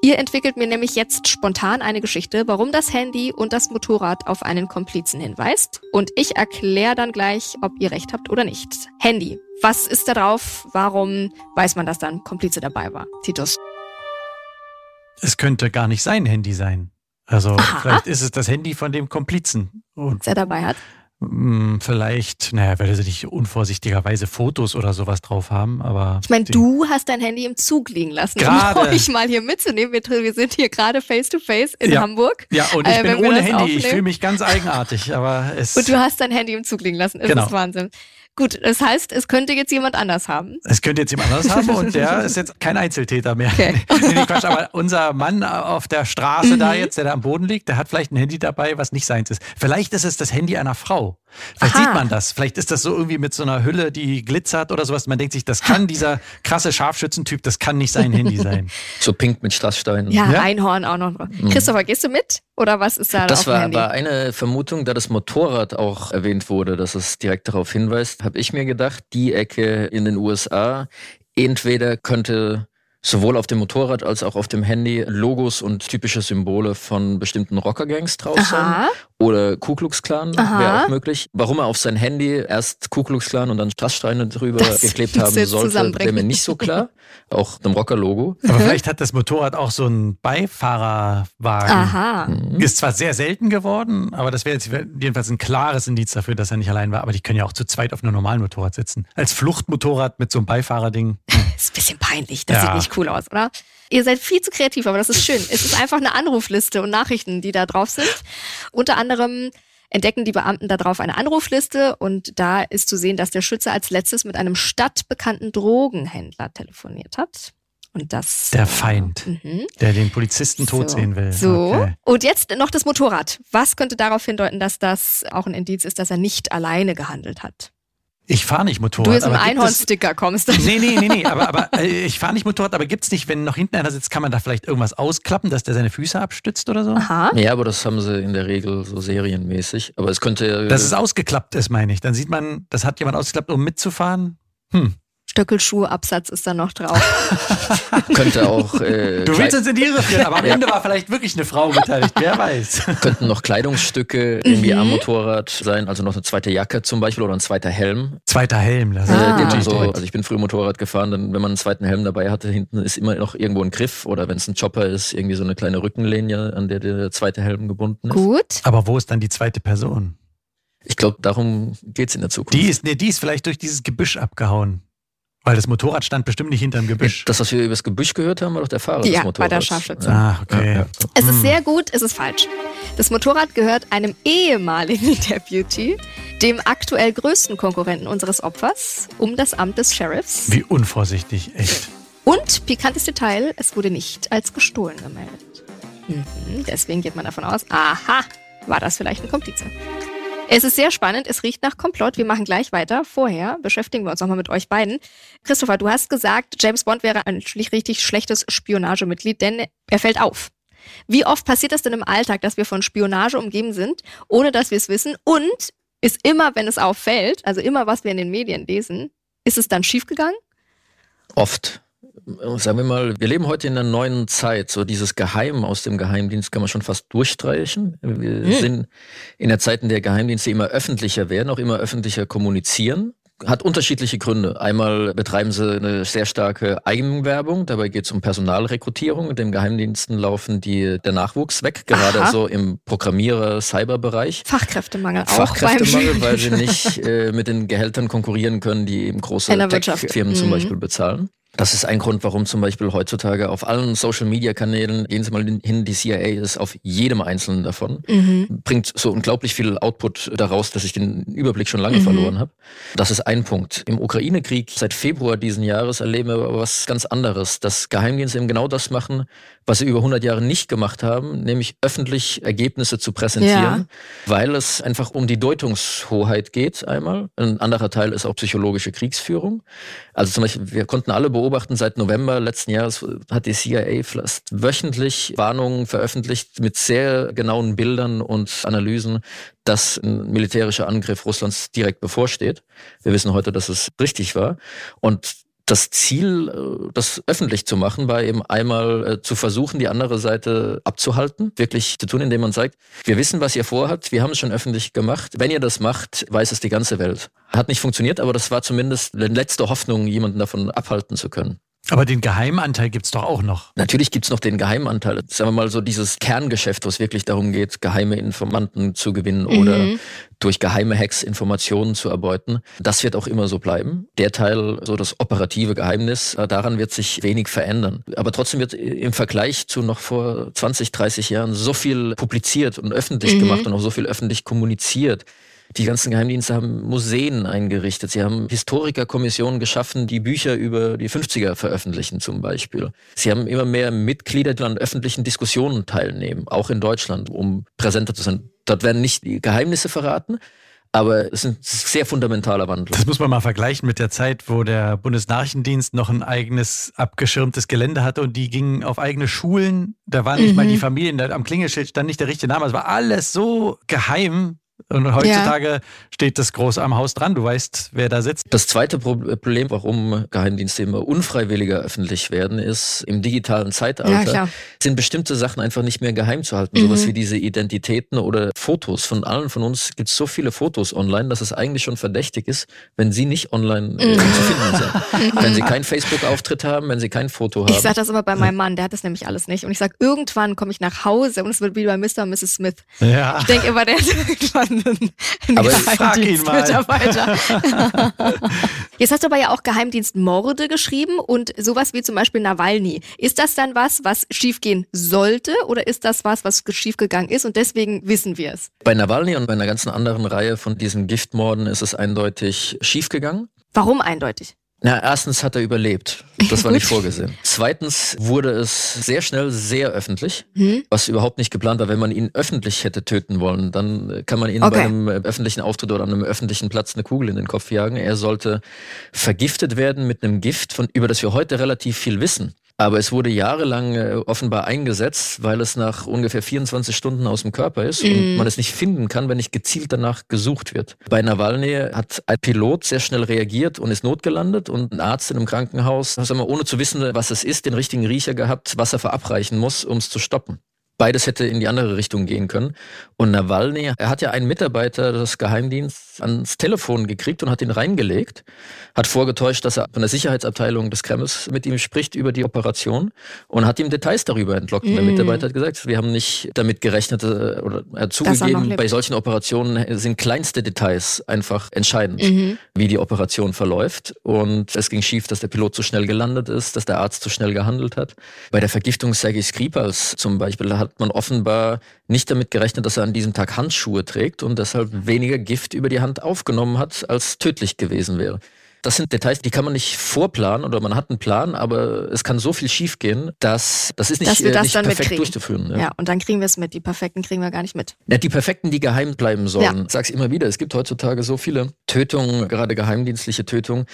Ihr entwickelt mir nämlich jetzt spontan eine Geschichte, warum das Handy und das Motorrad auf einen Komplizen hinweist. Und ich erkläre dann gleich, ob ihr recht habt oder nicht. Handy. Was ist da drauf? Warum weiß man, dass da ein Komplize dabei war? Titus. Es könnte gar nicht sein Handy sein. Also Aha. vielleicht ist es das Handy von dem Komplizen. Und Was er dabei hat. Mh, vielleicht, naja, werde sie nicht unvorsichtigerweise Fotos oder sowas drauf haben, aber. Ich meine, du hast dein Handy im Zug liegen lassen, Gerade. um euch mal hier mitzunehmen. Wir, wir sind hier gerade face to face in Ja. Hamburg. Ja, und ich äh, bin ohne das Handy. Ich aufnehmen. fühle mich ganz eigenartig, aber es, Und du hast dein Handy im Zug liegen lassen. Das Genau. ist Wahnsinn. Gut, das heißt, es könnte jetzt jemand anders haben. es könnte jetzt jemand anderes haben und der ist jetzt kein Einzeltäter mehr. Okay. nee, nee, Quatsch, aber unser Mann auf der Straße da Mhm. jetzt, der da am Boden liegt, der hat vielleicht ein Handy dabei, was nicht seins ist. Vielleicht ist es das Handy einer Frau. Vielleicht Aha. sieht man das. Vielleicht ist das so irgendwie mit so einer Hülle, die glitzert oder sowas. Man denkt sich, das kann dieser krasse Scharfschützentyp, das kann nicht sein Handy sein. So pink mit Strasssteinen. Ja, Ja? Einhorn auch noch. Christopher, gehst du mit? Oder was ist da Das war Handy? aber eine Vermutung, da das Motorrad auch erwähnt wurde, dass es direkt darauf hinweist, habe ich mir gedacht, die Ecke in den USA, entweder könnte sowohl auf dem Motorrad als auch auf dem Handy Logos und typische Symbole von bestimmten Rockergangs drauf sein. Aha. Oder Ku Klux Klan wäre auch möglich. Warum er auf sein Handy erst Ku Klux Klan und dann Strasssteine drüber Das geklebt haben sollte, wäre mir nicht so klar. Auch dem Rocker-Logo. Aber vielleicht hat das Motorrad auch so einen Beifahrerwagen. Aha. Mhm. Ist zwar sehr selten geworden, aber das wäre jetzt jedenfalls ein klares Indiz dafür, dass er nicht allein war. Aber die können ja auch zu zweit auf einem normalen Motorrad sitzen. Als Fluchtmotorrad mit so einem Beifahrerding. Ist ein bisschen peinlich. Das Ja. sieht nicht cool aus, oder? Ihr seid viel zu kreativ, aber das ist schön. Es ist einfach eine Anrufliste und Nachrichten, die da drauf sind. Unter anderem entdecken die Beamten da drauf eine Anrufliste und da ist zu sehen, dass der Schütze als letztes mit einem stadtbekannten Drogenhändler telefoniert hat. Und das. Der Feind, Mhm. der den Polizisten tot So. sehen will. So. Okay. Und jetzt noch das Motorrad. Was könnte darauf hindeuten, dass das auch ein Indiz ist, dass er nicht alleine gehandelt hat? Ich fahre nicht Motorrad. Du jetzt im aber gibt es- Einhornsticker kommst. Nee, nee, nee, nee, aber, aber äh, ich fahre nicht Motorrad, aber gibt's nicht, wenn noch hinten einer sitzt, kann man da vielleicht irgendwas ausklappen, dass der seine Füße abstützt oder so? Aha. Ja, aber das haben sie in der Regel so serienmäßig. Aber es könnte Dass es ausgeklappt ist, meine ich. Dann sieht man, das hat jemand ausgeklappt, um mitzufahren. Hm. Stöckelschuhabsatz ist da noch drauf. Könnte auch. Äh, du willst uns in die Irre führen, aber am Ende war vielleicht wirklich eine Frau beteiligt, wer weiß. Könnten noch Kleidungsstücke irgendwie mhm. am Motorrad sein, also noch eine zweite Jacke zum Beispiel oder ein zweiter Helm. Zweiter Helm, das ah. ist so, Also ich bin früher Motorrad gefahren, dann, wenn man einen zweiten Helm dabei hatte, hinten ist immer noch irgendwo ein Griff oder wenn es ein Chopper ist, irgendwie so eine kleine Rückenlinie, an der der zweite Helm gebunden ist. Gut. Aber wo ist dann die zweite Person? Ich glaube, darum geht es in der Zukunft. Die ist, nee, die ist vielleicht durch dieses Gebüsch abgehauen. Weil das Motorrad stand bestimmt nicht hinterm Gebüsch. Das, was wir über das Gebüsch gehört haben, war doch der Fahrer ja, des Motorrads. bei der Scharfschütze. Ah, okay. Ja, ja. Es ist hm. sehr gut, es ist falsch. Das Motorrad gehört einem ehemaligen Deputy, dem aktuell größten Konkurrenten unseres Opfers, um das Amt des Sheriffs. Wie unvorsichtig, echt. Und, pikantes Detail, es wurde nicht als gestohlen gemeldet. Mhm, deswegen geht man davon aus, aha, war das vielleicht ein Komplize. Es ist sehr spannend, es riecht nach Komplott. Wir machen gleich weiter. Vorher beschäftigen wir uns nochmal mit euch beiden. Christopher, du hast gesagt, James Bond wäre ein richtig schlechtes Spionagemitglied, denn er fällt auf. Wie oft passiert das denn im Alltag, dass wir von Spionage umgeben sind, ohne dass wir es wissen? Und ist immer, wenn es auffällt, also immer, was wir in den Medien lesen, ist es dann schiefgegangen? Oft sagen wir mal, wir leben heute in einer neuen Zeit. So dieses Geheim aus dem Geheimdienst kann man schon fast durchstreichen. Wir hm. sind in der Zeit, in der Geheimdienste immer öffentlicher werden, auch immer öffentlicher kommunizieren. Hat unterschiedliche Gründe. Einmal betreiben sie eine sehr starke Eigenwerbung. Dabei geht es um Personalrekrutierung. In den Geheimdiensten laufen die, der Nachwuchs weg, gerade Aha. so im Programmierer-Cyberbereich. Fachkräftemangel auch. Fachkräftemangel, weil sie nicht äh, mit den Gehältern konkurrieren können, die eben große Tech-Firmen mhm. zum Beispiel bezahlen. Das ist ein Grund, warum zum Beispiel heutzutage auf allen Social-Media-Kanälen, gehen Sie mal hin, die CIA ist auf jedem einzelnen davon, mhm. bringt so unglaublich viel Output daraus, dass ich den Überblick schon lange mhm. verloren habe. Das ist ein Punkt. Im Ukraine-Krieg seit Februar diesen Jahres erleben wir aber was ganz anderes, dass Geheimdienste eben genau das machen, was sie über 100 Jahre nicht gemacht haben, nämlich öffentlich Ergebnisse zu präsentieren, ja. weil es einfach um die Deutungshoheit geht einmal. Ein anderer Teil ist auch psychologische Kriegsführung. Also zum Beispiel, wir konnten alle beobachten, seit November letzten Jahres hat die CIA fast wöchentlich Warnungen veröffentlicht mit sehr genauen Bildern und Analysen, dass ein militärischer Angriff Russlands direkt bevorsteht. Wir wissen heute, dass es richtig war. Und das Ziel, äh, das öffentlich zu machen, war eben einmal äh, zu versuchen, die andere Seite abzuhalten, wirklich zu tun, indem man sagt, wir wissen, was ihr vorhabt, wir haben es schon öffentlich gemacht. Wenn ihr das macht, weiß es die ganze Welt. Hat nicht funktioniert, aber das war zumindest eine letzte Hoffnung, jemanden davon abhalten zu können. Aber den Geheimanteil gibt's doch auch noch. Natürlich gibt's noch den Geheimanteil. Sagen wir mal so dieses Kerngeschäft, wo es wirklich darum geht, geheime Informanten zu gewinnen mhm. oder durch geheime Hacks Informationen zu erbeuten. Das wird auch immer so bleiben. Der Teil, so das operative Geheimnis, äh, daran wird sich wenig verändern. Aber trotzdem wird im Vergleich zu noch vor 20, 30 Jahren so viel publiziert und öffentlich mhm. gemacht und auch so viel öffentlich kommuniziert. Die ganzen Geheimdienste haben Museen eingerichtet. Sie haben Historikerkommissionen geschaffen, die Bücher über die 50er veröffentlichen zum Beispiel. Sie haben immer mehr Mitglieder, die an öffentlichen Diskussionen teilnehmen, auch in Deutschland, um präsenter zu sein. Dort werden nicht die Geheimnisse verraten, aber es ist ein sehr fundamentaler Wandel. Das muss man mal vergleichen mit der Zeit, wo der Bundesnachrichtendienst noch ein eigenes abgeschirmtes Gelände hatte und die gingen auf eigene Schulen. Da waren nicht mhm. mal die Familien, da am Klingelschild stand nicht der richtige Name. Es war alles so geheim. Und heutzutage ja. steht das groß am Haus dran. Du weißt, wer da sitzt. Das zweite Problem, warum Geheimdienste immer unfreiwilliger öffentlich werden, ist, im digitalen Zeitalter ja, sind bestimmte Sachen einfach nicht mehr geheim zu halten. Mhm. Sowas wie diese Identitäten oder Fotos. Von allen von uns gibt es so viele Fotos online, dass es eigentlich schon verdächtig ist, wenn sie nicht online äh, mhm. zu finden sind. wenn sie keinen Facebook-Auftritt haben, wenn sie kein Foto haben. Ich sage das immer bei meinem Mann, der hat das nämlich alles nicht. Und ich sage, irgendwann komme ich nach Hause und es wird wie bei Mr. und Mrs. Smith. Ja. Ich denke immer, der hat irgendwann spannenden aber frag ihn mal. Jetzt hast du aber ja auch Geheimdienstmorde geschrieben und sowas wie zum Beispiel Nawalny. Ist das dann was, was schiefgehen sollte oder ist das was, was schiefgegangen ist und deswegen wissen wir es? Bei Nawalny und bei einer ganzen anderen Reihe von diesen Giftmorden ist es eindeutig schiefgegangen. Warum eindeutig? Na, erstens hat er überlebt. Das war nicht vorgesehen. Zweitens wurde es sehr schnell sehr öffentlich, hm? was überhaupt nicht geplant war. Wenn man ihn öffentlich hätte töten wollen, dann kann man ihn okay. bei einem öffentlichen Auftritt oder an einem öffentlichen Platz eine Kugel in den Kopf jagen. Er sollte vergiftet werden mit einem Gift, von, über das wir heute relativ viel wissen. Aber es wurde jahrelang äh, offenbar eingesetzt, weil es nach ungefähr 24 Stunden aus dem Körper ist mm. und mhm. man es nicht finden kann, wenn nicht gezielt danach gesucht wird. Bei Nawalny hat ein Pilot sehr schnell reagiert und ist notgelandet und ein Arzt in einem Krankenhaus, sagen ohne zu wissen, was es ist, den richtigen Riecher gehabt, was er verabreichen muss, um es zu stoppen. Beides hätte in die andere Richtung gehen können. Und Nawalny, er hat ja einen Mitarbeiter des Geheimdienstes ans Telefon gekriegt und hat ihn reingelegt, hat vorgetäuscht, dass er von der Sicherheitsabteilung des Kremls mit ihm spricht über die Operation und hat ihm Details darüber entlockt. Mm. Der Mitarbeiter hat gesagt, wir haben nicht damit gerechnet äh, oder er hat zugegeben, bei solchen Operationen sind kleinste Details einfach entscheidend, mhm. wie die Operation verläuft. Und es ging schief, dass der Pilot zu schnell gelandet ist, dass der Arzt zu schnell gehandelt hat. Bei der Vergiftung Sergei Skripals zum Beispiel hat man offenbar nicht damit gerechnet, dass er an diesem Tag Handschuhe trägt und deshalb weniger Gift über die Hand aufgenommen hat, als tödlich gewesen wäre. Das sind Details, die kann man nicht vorplanen oder man hat einen Plan, aber es kann so viel schiefgehen, dass das ist nicht, dass wir das nicht dann perfekt mitkriegen. durchzuführen. Ja. ja. und dann kriegen wir es mit. Die perfekten kriegen wir gar nicht mit. Ja, die perfekten, die geheim bleiben sollen. Ja. Ich sag's immer wieder, es gibt heutzutage so viele Tötungen, gerade geheimdienstliche Tötungen.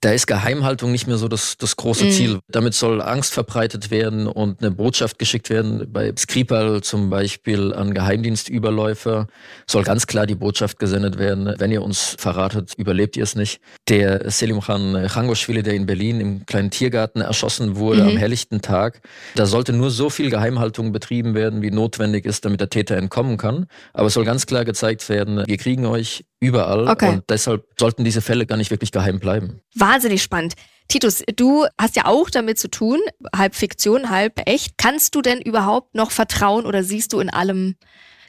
Da ist Geheimhaltung nicht mehr so das, das große mhm. Ziel. Damit soll Angst verbreitet werden und eine Botschaft geschickt werden. Bei Skripal zum Beispiel an Geheimdienstüberläufer soll ganz klar die Botschaft gesendet werden, wenn ihr uns verratet, überlebt ihr es nicht. Der Selim Khan Changoshvili, der in Berlin im kleinen Tiergarten erschossen wurde mhm. am helllichten Tag. Da sollte nur so viel Geheimhaltung betrieben werden, wie notwendig ist, damit der Täter entkommen kann. Aber es soll ganz klar gezeigt werden, wir kriegen euch überall okay. und deshalb sollten diese Fälle gar nicht wirklich geheim bleiben. Wahnsinnig spannend. Titus, du hast ja auch damit zu tun, halb Fiktion, halb echt. Kannst du denn überhaupt noch vertrauen oder siehst du in allem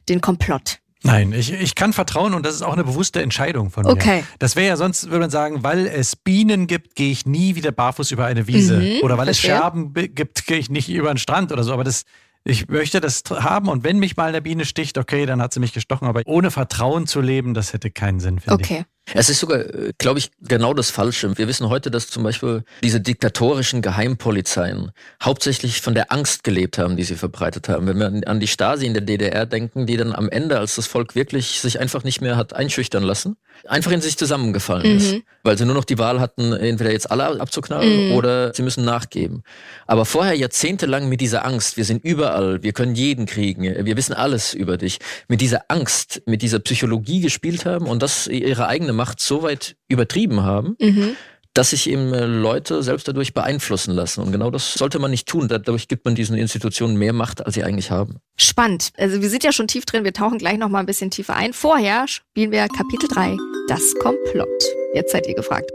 den Komplott? Nein, ich, ich kann vertrauen und das ist auch eine bewusste Entscheidung von mir. Okay. Das wäre ja sonst, würde man sagen, weil es Bienen gibt, gehe ich nie wieder barfuß über eine Wiese. Mhm, oder weil verstehe. es Scherben gibt, gehe ich nicht über den Strand oder so. Aber das, ich möchte das haben und wenn mich mal eine Biene sticht, okay, dann hat sie mich gestochen. Aber ohne Vertrauen zu leben, das hätte keinen Sinn, finde okay. ich. Es ist sogar, äh, glaube ich, genau das Falsche. Wir wissen heute, dass zum Beispiel diese diktatorischen Geheimpolizeien hauptsächlich von der Angst gelebt haben, die sie verbreitet haben. Wenn wir an die Stasi in der DDR denken, die dann am Ende, als das Volk wirklich sich einfach nicht mehr hat einschüchtern lassen, einfach in sich zusammengefallen mhm. ist. Weil sie nur noch die Wahl hatten, entweder jetzt alle abzuknallen mhm. oder sie müssen nachgeben. Aber vorher jahrzehntelang mit dieser Angst, wir sind überall, wir können jeden kriegen, wir wissen alles über dich, mit dieser Angst, mit dieser Psychologie gespielt haben und das ihre eigene Macht so weit übertrieben haben, mhm. dass sich eben äh, Leute selbst dadurch beeinflussen lassen. Und genau das sollte man nicht tun. Dadurch gibt man diesen Institutionen mehr Macht, als sie eigentlich haben. Spannend. Also wir sind ja schon tief drin. Wir tauchen gleich noch mal ein bisschen tiefer ein. Vorher spielen wir Kapitel 3, das Komplott. Jetzt seid ihr gefragt.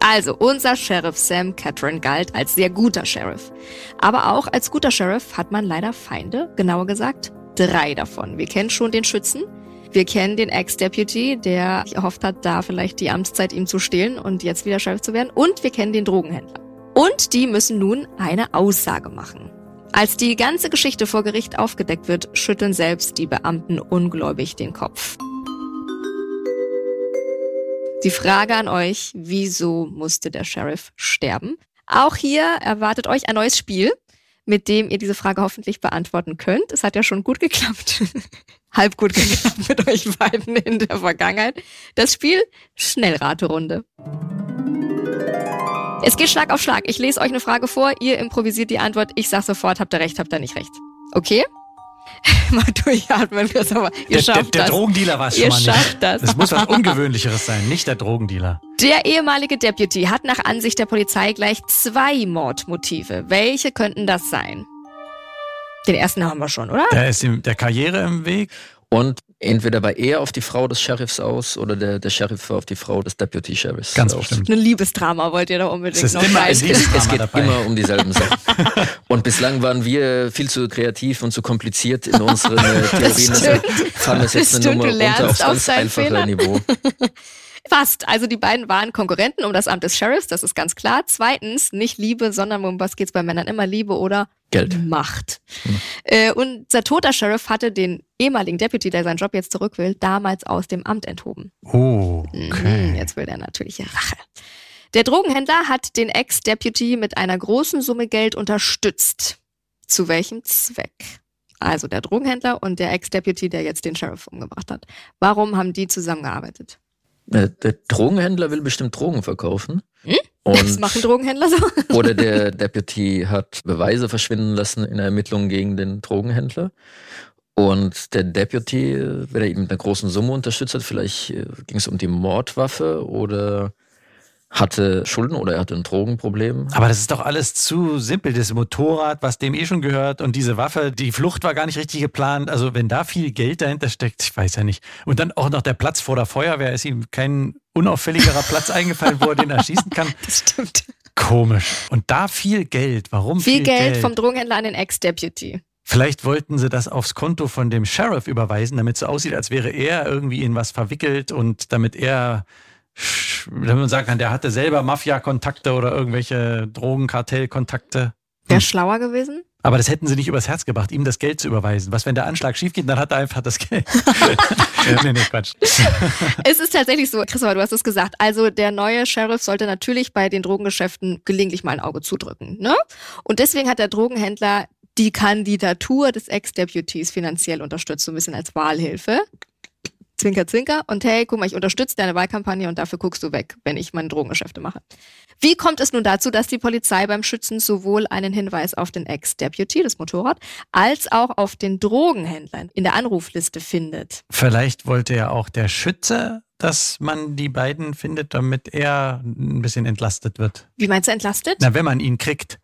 Also, unser Sheriff Sam Catron galt als sehr guter Sheriff. Aber auch als guter Sheriff hat man leider Feinde, genauer gesagt drei davon. Wir kennen schon den Schützen, wir kennen den Ex-Deputy, der erhofft hat, da vielleicht die Amtszeit ihm zu stehlen und jetzt wieder Chef zu werden. Und wir kennen den Drogenhändler. Und die müssen nun eine Aussage machen. Als die ganze Geschichte vor Gericht aufgedeckt wird, schütteln selbst die Beamten ungläubig den Kopf. Die Frage an euch, wieso musste der Sheriff sterben? Auch hier erwartet euch ein neues Spiel, mit dem ihr diese Frage hoffentlich beantworten könnt. Es hat ja schon gut geklappt. halb gut geklappt mit euch beiden in der Vergangenheit. Das Spiel Schnellraterunde. Es geht Schlag auf Schlag. Ich lese euch eine Frage vor, ihr improvisiert die Antwort. Ich sag sofort, habt ihr recht, habt ihr nicht recht. Okay? mal durchatmen. Das aber, ihr der, schafft der, der das. Drogendealer war es schon mal nicht. Schafft das. das muss was Ungewöhnlicheres sein, nicht der Drogendealer. Der ehemalige Deputy hat nach Ansicht der Polizei gleich zwei Mordmotive. Welche könnten das sein? Den ersten haben wir schon, oder? Der ist ihm der Karriere im Weg. Und entweder war er auf die Frau des Sheriffs aus oder der, der Sheriff war auf die Frau des Deputy Sheriffs. Ganz aus. bestimmt. Ein Liebesdrama wollt ihr da unbedingt es ist noch immer ein Liebesdrama Es geht dabei. immer um dieselben Sachen. Und bislang waren wir viel zu kreativ und zu kompliziert in unseren äh, Theorien. Deshalb fahren wir jetzt eine stimmt, Nummer aufs aus ganz deinen einfache Fehlern. Niveau. Fast. Also die beiden waren Konkurrenten um das Amt des Sheriffs, das ist ganz klar. Zweitens, nicht Liebe, sondern um was geht's bei Männern immer? Liebe oder Geld. Macht. Äh, unser toter Sheriff hatte den ehemaligen Deputy, der seinen Job jetzt zurück will, damals aus dem Amt enthoben. Oh, Mhm, okay. Jetzt will er natürlich Rache. Der Drogenhändler hat den Ex-Deputy mit einer großen Summe Geld unterstützt. Zu welchem Zweck? Also der Drogenhändler und der Ex-Deputy, der jetzt den Sheriff umgebracht hat. Warum haben die zusammengearbeitet? Der, der Drogenhändler will bestimmt Drogen verkaufen. Hm? das machen Drogenhändler so. oder der Deputy hat Beweise verschwinden lassen in Ermittlungen gegen den Drogenhändler. Und der Deputy, wenn er ihn mit einer großen Summe unterstützt hat, vielleicht äh, ging es um die Mordwaffe oder hatte Schulden oder er hatte ein Drogenproblem. Aber das ist doch alles zu simpel. Das Motorrad, was dem eh schon gehört und diese Waffe, die Flucht war gar nicht richtig geplant. Also wenn da viel Geld dahinter steckt, ich weiß ja nicht. Und dann auch noch der Platz vor der Feuerwehr, ist ihm kein unauffälligerer Platz eingefallen, wo er den erschießen kann. Das stimmt. Komisch. Und da viel Geld. Warum viel, viel Geld? Viel Geld vom Drogenhändler an den Ex-Deputy. Vielleicht wollten sie das aufs Konto von dem Sheriff überweisen, damit es so aussieht, als wäre er irgendwie in was verwickelt und damit er wenn man sagen kann, der hatte selber Mafia-Kontakte oder irgendwelche Drogenkartell-Kontakte. Hm. Wäre schlauer gewesen? Aber das hätten sie nicht übers Herz gebracht, ihm das Geld zu überweisen. Was, wenn der Anschlag schief geht, dann hat er einfach das Geld. nee, nee, Quatsch. Es ist tatsächlich so, Christopher, du hast es gesagt. Also der neue Sheriff sollte natürlich bei den Drogengeschäften gelegentlich mal ein Auge zudrücken. Ne? Und deswegen hat der Drogenhändler die Kandidatur des Ex-Deputies finanziell unterstützt, so ein bisschen als Wahlhilfe. Zwinker, zwinker. Und hey, guck mal, ich unterstütze deine Wahlkampagne und dafür guckst du weg, wenn ich meine Drogengeschäfte mache. Wie kommt es nun dazu, dass die Polizei beim Schützen sowohl einen Hinweis auf den Ex-Deputy, das Motorrad, als auch auf den Drogenhändler in der Anrufliste findet? Vielleicht wollte ja auch der Schütze dass man die beiden findet, damit er ein bisschen entlastet wird. Wie meinst du entlastet? Na, wenn man ihn kriegt.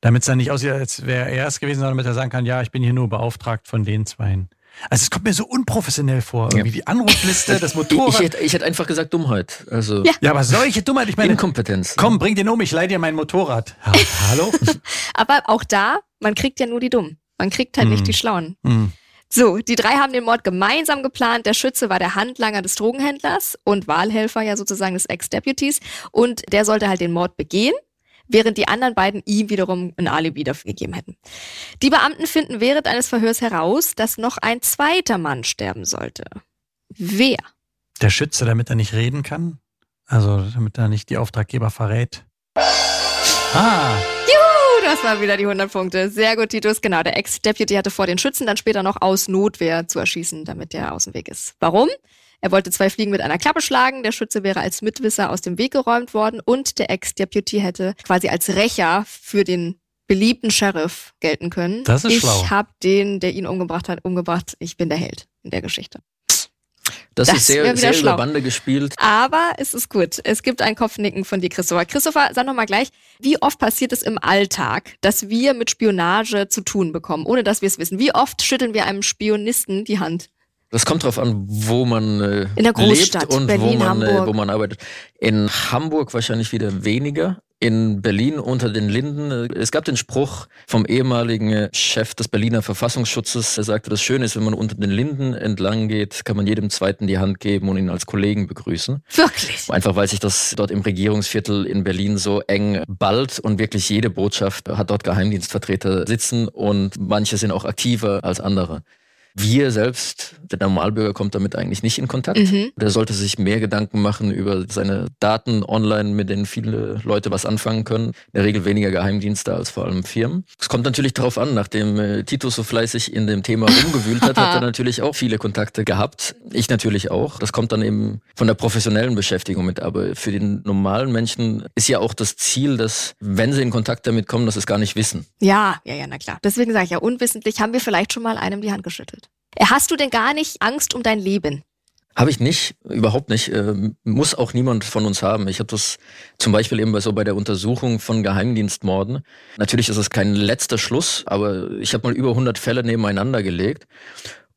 Damit es dann nicht aussieht, als wäre er es gewesen, sondern damit er sagen kann, ja, ich bin hier nur beauftragt von den Zweien. Also es kommt mir so unprofessionell vor, irgendwie ja. die Anrufliste, das Motorrad. Ich, ich, hätte, ich hätte einfach gesagt Dummheit. Also ja. ja, aber solche Dummheit, ich meine. Inkompetenz. Komm, bring den um, ich leih dir mein Motorrad. Ha, hallo? aber auch da, man kriegt ja nur die Dummen. Man kriegt halt mm. nicht die Schlauen. Mm. So, die drei haben den Mord gemeinsam geplant. Der Schütze war der Handlanger des Drogenhändlers und Wahlhelfer ja sozusagen des Ex-Deputies. Und der sollte halt den Mord begehen während die anderen beiden ihm wiederum ein Alibi dafür gegeben hätten. Die Beamten finden während eines Verhörs heraus, dass noch ein zweiter Mann sterben sollte. Wer? Der Schütze, damit er nicht reden kann? Also, damit er nicht die Auftraggeber verrät? Ah! Juhu, das waren wieder die 100 Punkte. Sehr gut, Titus. Genau, der Ex-Deputy hatte vor, den Schützen dann später noch aus Notwehr zu erschießen, damit der aus dem Weg ist. Warum? Er wollte zwei Fliegen mit einer Klappe schlagen, der Schütze wäre als Mitwisser aus dem Weg geräumt worden und der Ex-Deputy hätte quasi als Rächer für den beliebten Sheriff gelten können. Das ist ich schlau. Ich habe den, der ihn umgebracht hat, umgebracht. Ich bin der Held in der Geschichte. Das, das ist sehr, sehr über Bande gespielt. Aber es ist gut. Es gibt ein Kopfnicken von dir, Christopher. Christopher, sag noch mal gleich, wie oft passiert es im Alltag, dass wir mit Spionage zu tun bekommen, ohne dass wir es wissen? Wie oft schütteln wir einem Spionisten die Hand? Das kommt darauf an, wo man äh, in der Großstadt, lebt und Berlin, wo, man. Äh, wo man arbeitet. In Hamburg wahrscheinlich wieder weniger. In Berlin unter den Linden. Es gab den Spruch vom ehemaligen äh, Chef des Berliner Verfassungsschutzes. Er sagte, das Schöne ist, wenn man unter den Linden entlang geht, kann man jedem Zweiten die Hand geben und ihn als Kollegen begrüßen. Wirklich? Einfach weil sich das dort im Regierungsviertel in Berlin so eng ballt und wirklich jede Botschaft hat dort Geheimdienstvertreter sitzen und manche sind auch aktiver als andere. Wir selbst, der Normalbürger kommt damit eigentlich nicht in Kontakt. Mhm. Der sollte sich mehr Gedanken machen über seine Daten online, mit denen viele Leute was anfangen können. In der Regel weniger Geheimdienste als vor allem Firmen. Es kommt natürlich darauf an, nachdem äh, Tito so fleißig in dem Thema rumgewühlt hat, hat er natürlich auch viele Kontakte gehabt. Ich natürlich auch. Das kommt dann eben von der professionellen Beschäftigung mit. Aber für den normalen Menschen ist ja auch das Ziel, dass, wenn sie in Kontakt damit kommen, dass sie es gar nicht wissen. Ja, ja, ja, na klar. Deswegen sage ich ja, unwissentlich haben wir vielleicht schon mal einem die Hand geschüttelt. Hast du denn gar nicht Angst um dein Leben? Habe ich nicht, überhaupt nicht. Äh, muss auch niemand von uns haben. Ich habe das zum Beispiel eben so bei der Untersuchung von Geheimdienstmorden. Natürlich ist es kein letzter Schluss, aber ich habe mal über 100 Fälle nebeneinander gelegt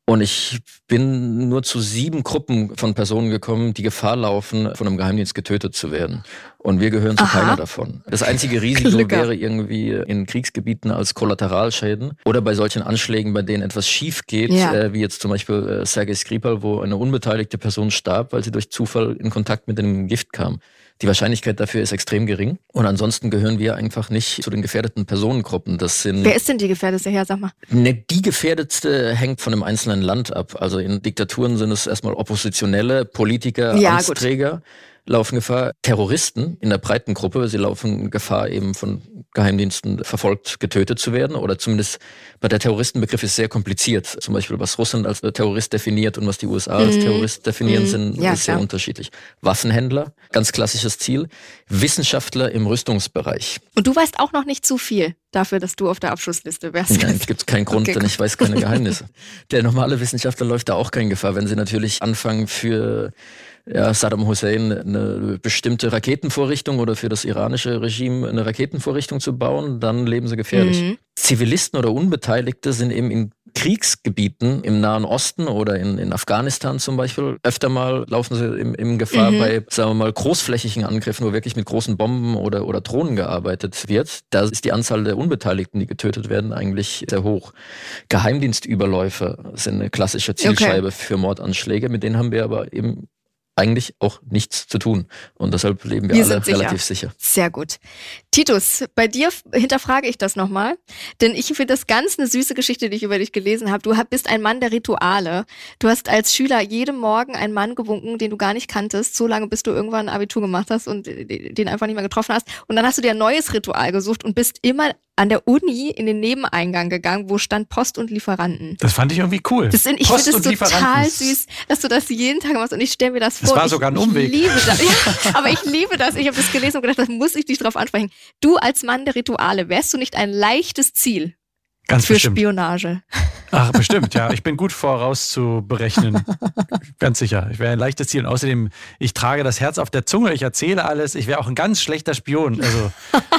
und ich bin nur zu sieben Gruppen von Personen gekommen, die Gefahr laufen, von einem Geheimdienst getötet zu werden. Und wir gehören zu Aha. keiner davon. Das einzige Risiko Glücker. wäre irgendwie in Kriegsgebieten als Kollateralschäden oder bei solchen Anschlägen, bei denen etwas schief geht, ja. äh, wie jetzt zum Beispiel äh, Sergei Skripal, wo eine unbeteiligte Person starb, weil sie durch Zufall in Kontakt mit dem Gift kam. Die Wahrscheinlichkeit dafür ist extrem gering. Und ansonsten gehören wir einfach nicht zu den gefährdeten Personengruppen. Das sind. Wer ist denn die gefährdete her, sag mal? Ne, die gefährdetste hängt von einem einzelnen Land ab. Also in Diktaturen sind es erstmal Oppositionelle, Politiker, ja, Amtsträger. Gut laufen Gefahr. Terroristen in der breiten Gruppe, sie laufen Gefahr, eben von Geheimdiensten verfolgt, getötet zu werden. Oder zumindest bei der Terroristenbegriff ist sehr kompliziert. Zum Beispiel, was Russland als Terrorist definiert und was die USA als mhm. Terrorist definieren, mhm. sind ja, sehr klar. unterschiedlich. Waffenhändler, ganz klassisches Ziel. Wissenschaftler im Rüstungsbereich. Und du weißt auch noch nicht zu viel dafür, dass du auf der Abschlussliste wärst. Nein, es gibt keinen Grund, okay, denn ich weiß keine Geheimnisse. Der normale Wissenschaftler läuft da auch keine Gefahr, wenn sie natürlich anfangen für ja, Saddam Hussein eine bestimmte Raketenvorrichtung oder für das iranische Regime eine Raketenvorrichtung zu bauen, dann leben sie gefährlich. Mhm. Zivilisten oder Unbeteiligte sind eben in Kriegsgebieten im Nahen Osten oder in, in Afghanistan zum Beispiel öfter mal laufen sie im, im Gefahr mhm. bei, sagen wir mal, großflächigen Angriffen, wo wirklich mit großen Bomben oder, oder Drohnen gearbeitet wird. Da ist die Anzahl der Unbeteiligten, die getötet werden, eigentlich sehr hoch. Geheimdienstüberläufe sind eine klassische Zielscheibe okay. für Mordanschläge, mit denen haben wir aber eben eigentlich auch nichts zu tun. Und deshalb leben wir, wir alle sicher. relativ sicher. Sehr gut. Titus, bei dir hinterfrage ich das nochmal, denn ich finde das ganz eine süße Geschichte, die ich über dich gelesen habe. Du bist ein Mann der Rituale. Du hast als Schüler jeden Morgen einen Mann gewunken, den du gar nicht kanntest, so lange bis du irgendwann ein Abitur gemacht hast und den einfach nicht mehr getroffen hast. Und dann hast du dir ein neues Ritual gesucht und bist immer an der Uni in den Nebeneingang gegangen, wo stand Post und Lieferanten. Das fand ich irgendwie cool. Das sind, ich finde es total süß, dass du das jeden Tag machst und ich stelle mir das vor. Das war sogar ein Umweg. Ich liebe das. Ja, aber ich liebe das. Ich habe das gelesen und gedacht, das muss ich dich drauf ansprechen. Du als Mann der Rituale, wärst du nicht ein leichtes Ziel Ganz für bestimmt. Spionage? Ach, bestimmt, ja. Ich bin gut vorauszuberechnen. ganz sicher. Ich wäre ein leichtes Ziel. Und außerdem, ich trage das Herz auf der Zunge, ich erzähle alles. Ich wäre auch ein ganz schlechter Spion. Also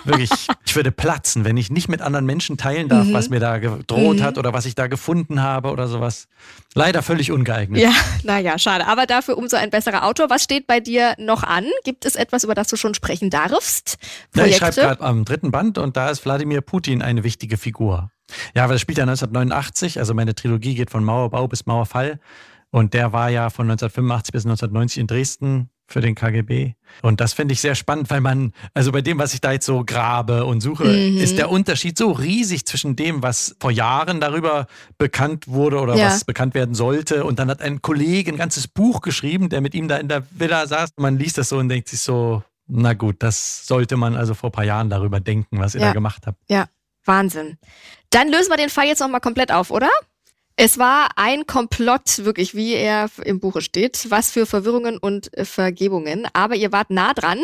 wirklich, ich würde platzen, wenn ich nicht mit anderen Menschen teilen darf, mhm. was mir da gedroht mhm. hat oder was ich da gefunden habe oder sowas. Leider völlig ungeeignet. Ja, naja, schade. Aber dafür umso ein besserer Autor. Was steht bei dir noch an? Gibt es etwas, über das du schon sprechen darfst? Ja, ich schreibe gerade am dritten Band und da ist Wladimir Putin eine wichtige Figur. Ja, aber das spielt ja 1989, also meine Trilogie geht von Mauerbau bis Mauerfall. Und der war ja von 1985 bis 1990 in Dresden für den KGB. Und das finde ich sehr spannend, weil man, also bei dem, was ich da jetzt so grabe und suche, mhm. ist der Unterschied so riesig zwischen dem, was vor Jahren darüber bekannt wurde oder ja. was bekannt werden sollte. Und dann hat ein Kollege ein ganzes Buch geschrieben, der mit ihm da in der Villa saß. Man liest das so und denkt sich so, na gut, das sollte man also vor ein paar Jahren darüber denken, was ihr ja. da gemacht habt. Ja, Wahnsinn. Dann lösen wir den Fall jetzt nochmal komplett auf, oder? Es war ein Komplott, wirklich, wie er im Buche steht. Was für Verwirrungen und Vergebungen. Aber ihr wart nah dran.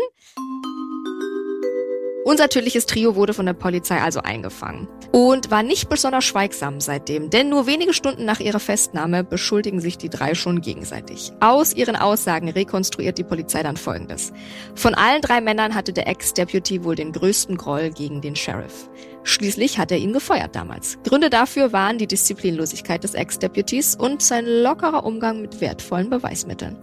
Unser tödliches Trio wurde von der Polizei also eingefangen und war nicht besonders schweigsam seitdem, denn nur wenige Stunden nach ihrer Festnahme beschuldigen sich die drei schon gegenseitig. Aus ihren Aussagen rekonstruiert die Polizei dann Folgendes. Von allen drei Männern hatte der Ex-Deputy wohl den größten Groll gegen den Sheriff. Schließlich hat er ihn gefeuert damals. Gründe dafür waren die Disziplinlosigkeit des Ex-Deputies und sein lockerer Umgang mit wertvollen Beweismitteln.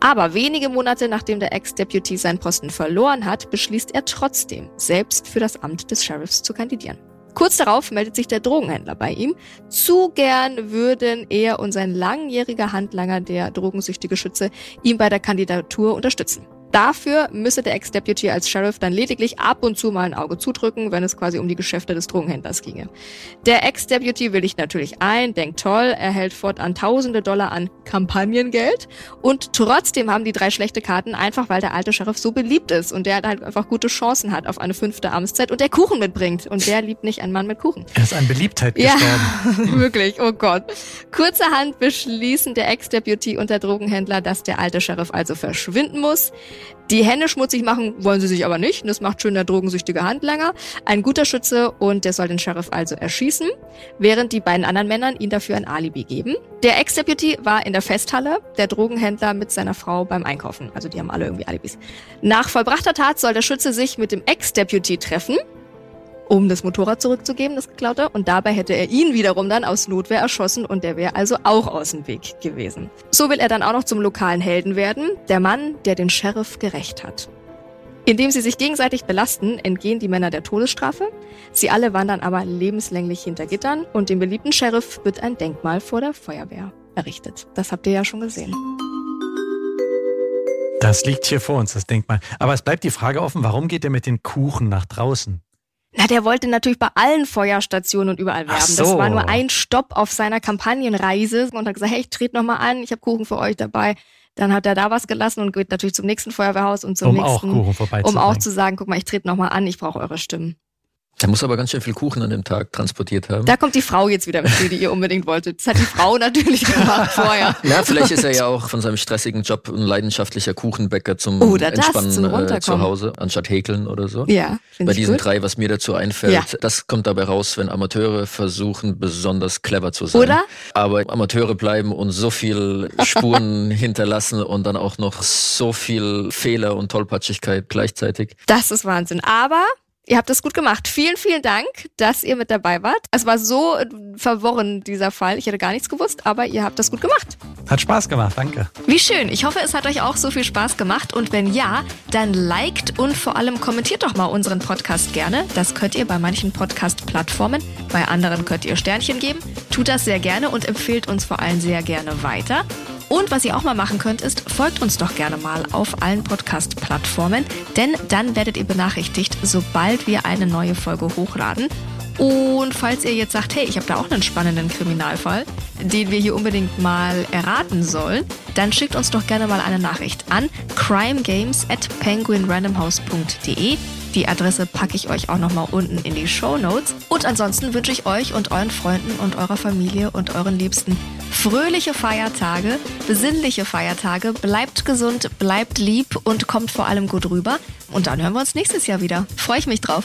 Aber wenige Monate nachdem der Ex-Deputy seinen Posten verloren hat, beschließt er trotzdem, selbst für das Amt des Sheriffs zu kandidieren. Kurz darauf meldet sich der Drogenhändler bei ihm. Zu gern würden er und sein langjähriger Handlanger, der drogensüchtige Schütze, ihm bei der Kandidatur unterstützen. Dafür müsse der Ex-Deputy als Sheriff dann lediglich ab und zu mal ein Auge zudrücken, wenn es quasi um die Geschäfte des Drogenhändlers ginge. Der Ex-Deputy willigt natürlich ein, denkt toll, erhält fortan tausende Dollar an Kampagnengeld und trotzdem haben die drei schlechte Karten, einfach weil der alte Sheriff so beliebt ist und der halt einfach gute Chancen hat auf eine fünfte Amtszeit und der Kuchen mitbringt und der liebt nicht einen Mann mit Kuchen. Er ist an Beliebtheit gestorben. Ja, wirklich, oh Gott. Kurzerhand beschließen der Ex-Deputy und der Drogenhändler, dass der alte Sheriff also verschwinden muss. Die Hände schmutzig machen wollen sie sich aber nicht. Das macht schön der drogensüchtige Handlanger. Ein guter Schütze und der soll den Sheriff also erschießen, während die beiden anderen Männern ihn dafür ein Alibi geben. Der Ex-Deputy war in der Festhalle, der Drogenhändler mit seiner Frau beim Einkaufen. Also die haben alle irgendwie Alibis. Nach vollbrachter Tat soll der Schütze sich mit dem Ex-Deputy treffen um das Motorrad zurückzugeben, das geklaute. Und dabei hätte er ihn wiederum dann aus Notwehr erschossen und der wäre also auch aus dem Weg gewesen. So will er dann auch noch zum lokalen Helden werden, der Mann, der den Sheriff gerecht hat. Indem sie sich gegenseitig belasten, entgehen die Männer der Todesstrafe. Sie alle wandern aber lebenslänglich hinter Gittern und dem beliebten Sheriff wird ein Denkmal vor der Feuerwehr errichtet. Das habt ihr ja schon gesehen. Das liegt hier vor uns, das Denkmal. Aber es bleibt die Frage offen, warum geht er mit den Kuchen nach draußen? Na, der wollte natürlich bei allen Feuerstationen und überall werben. so. Das war nur ein Stopp auf seiner Kampagnenreise und hat gesagt, hey, ich trete nochmal an, ich habe Kuchen für euch dabei. Dann hat er da was gelassen und geht natürlich zum nächsten Feuerwehrhaus und zum um auch nächsten, Kuchen um auch zu sagen, guck mal, ich trete nochmal an, ich brauche eure Stimmen. Er muss aber ganz schön viel Kuchen an dem Tag transportiert haben. Da kommt die Frau jetzt wieder ins Spiel, die ihr unbedingt wolltet. Das hat die Frau natürlich gemacht vorher. ja, vielleicht ist er ja auch von seinem stressigen Job ein leidenschaftlicher Kuchenbäcker zum Oder das, Entspannen zum äh, zu Hause, anstatt häkeln oder so. Ja, Bei finde ich diesen gut. drei, was mir dazu einfällt, Ja. das kommt dabei raus, wenn Amateure versuchen, besonders clever zu sein. Oder? Aber Amateure bleiben und so viel Spuren hinterlassen und dann auch noch so viel Fehler und Tollpatschigkeit gleichzeitig. Das ist Wahnsinn. Aber ihr habt das gut gemacht. Vielen, vielen Dank, dass ihr mit dabei wart. Es war so äh, verworren, dieser Fall. Ich hätte gar nichts gewusst, aber ihr habt das gut gemacht. Hat Spaß gemacht, danke. Wie schön. Ich hoffe, es hat euch auch so viel Spaß gemacht. Und wenn ja, dann liked und vor allem kommentiert doch mal unseren Podcast gerne. Das könnt ihr bei manchen Podcast-Plattformen. Bei anderen könnt ihr Sternchen geben. Tut das sehr gerne und empfehlt uns vor allem sehr gerne weiter. Und was ihr auch mal machen könnt, ist, folgt uns doch gerne mal auf allen Podcast-Plattformen, denn dann werdet ihr benachrichtigt, sobald wir eine neue Folge hochladen. Und falls ihr jetzt sagt, hey, ich habe da auch einen spannenden Kriminalfall, den wir hier unbedingt mal erraten sollen, dann schickt uns doch gerne mal eine Nachricht an crimegames at penguinrandomhouse.de. Die Adresse packe ich euch auch nochmal unten in die Show Notes. Und ansonsten wünsche ich euch und euren Freunden und eurer Familie und euren Liebsten fröhliche Feiertage, besinnliche Feiertage. Bleibt gesund, bleibt lieb und kommt vor allem gut rüber. Und dann hören wir uns nächstes Jahr wieder. Freue ich mich drauf.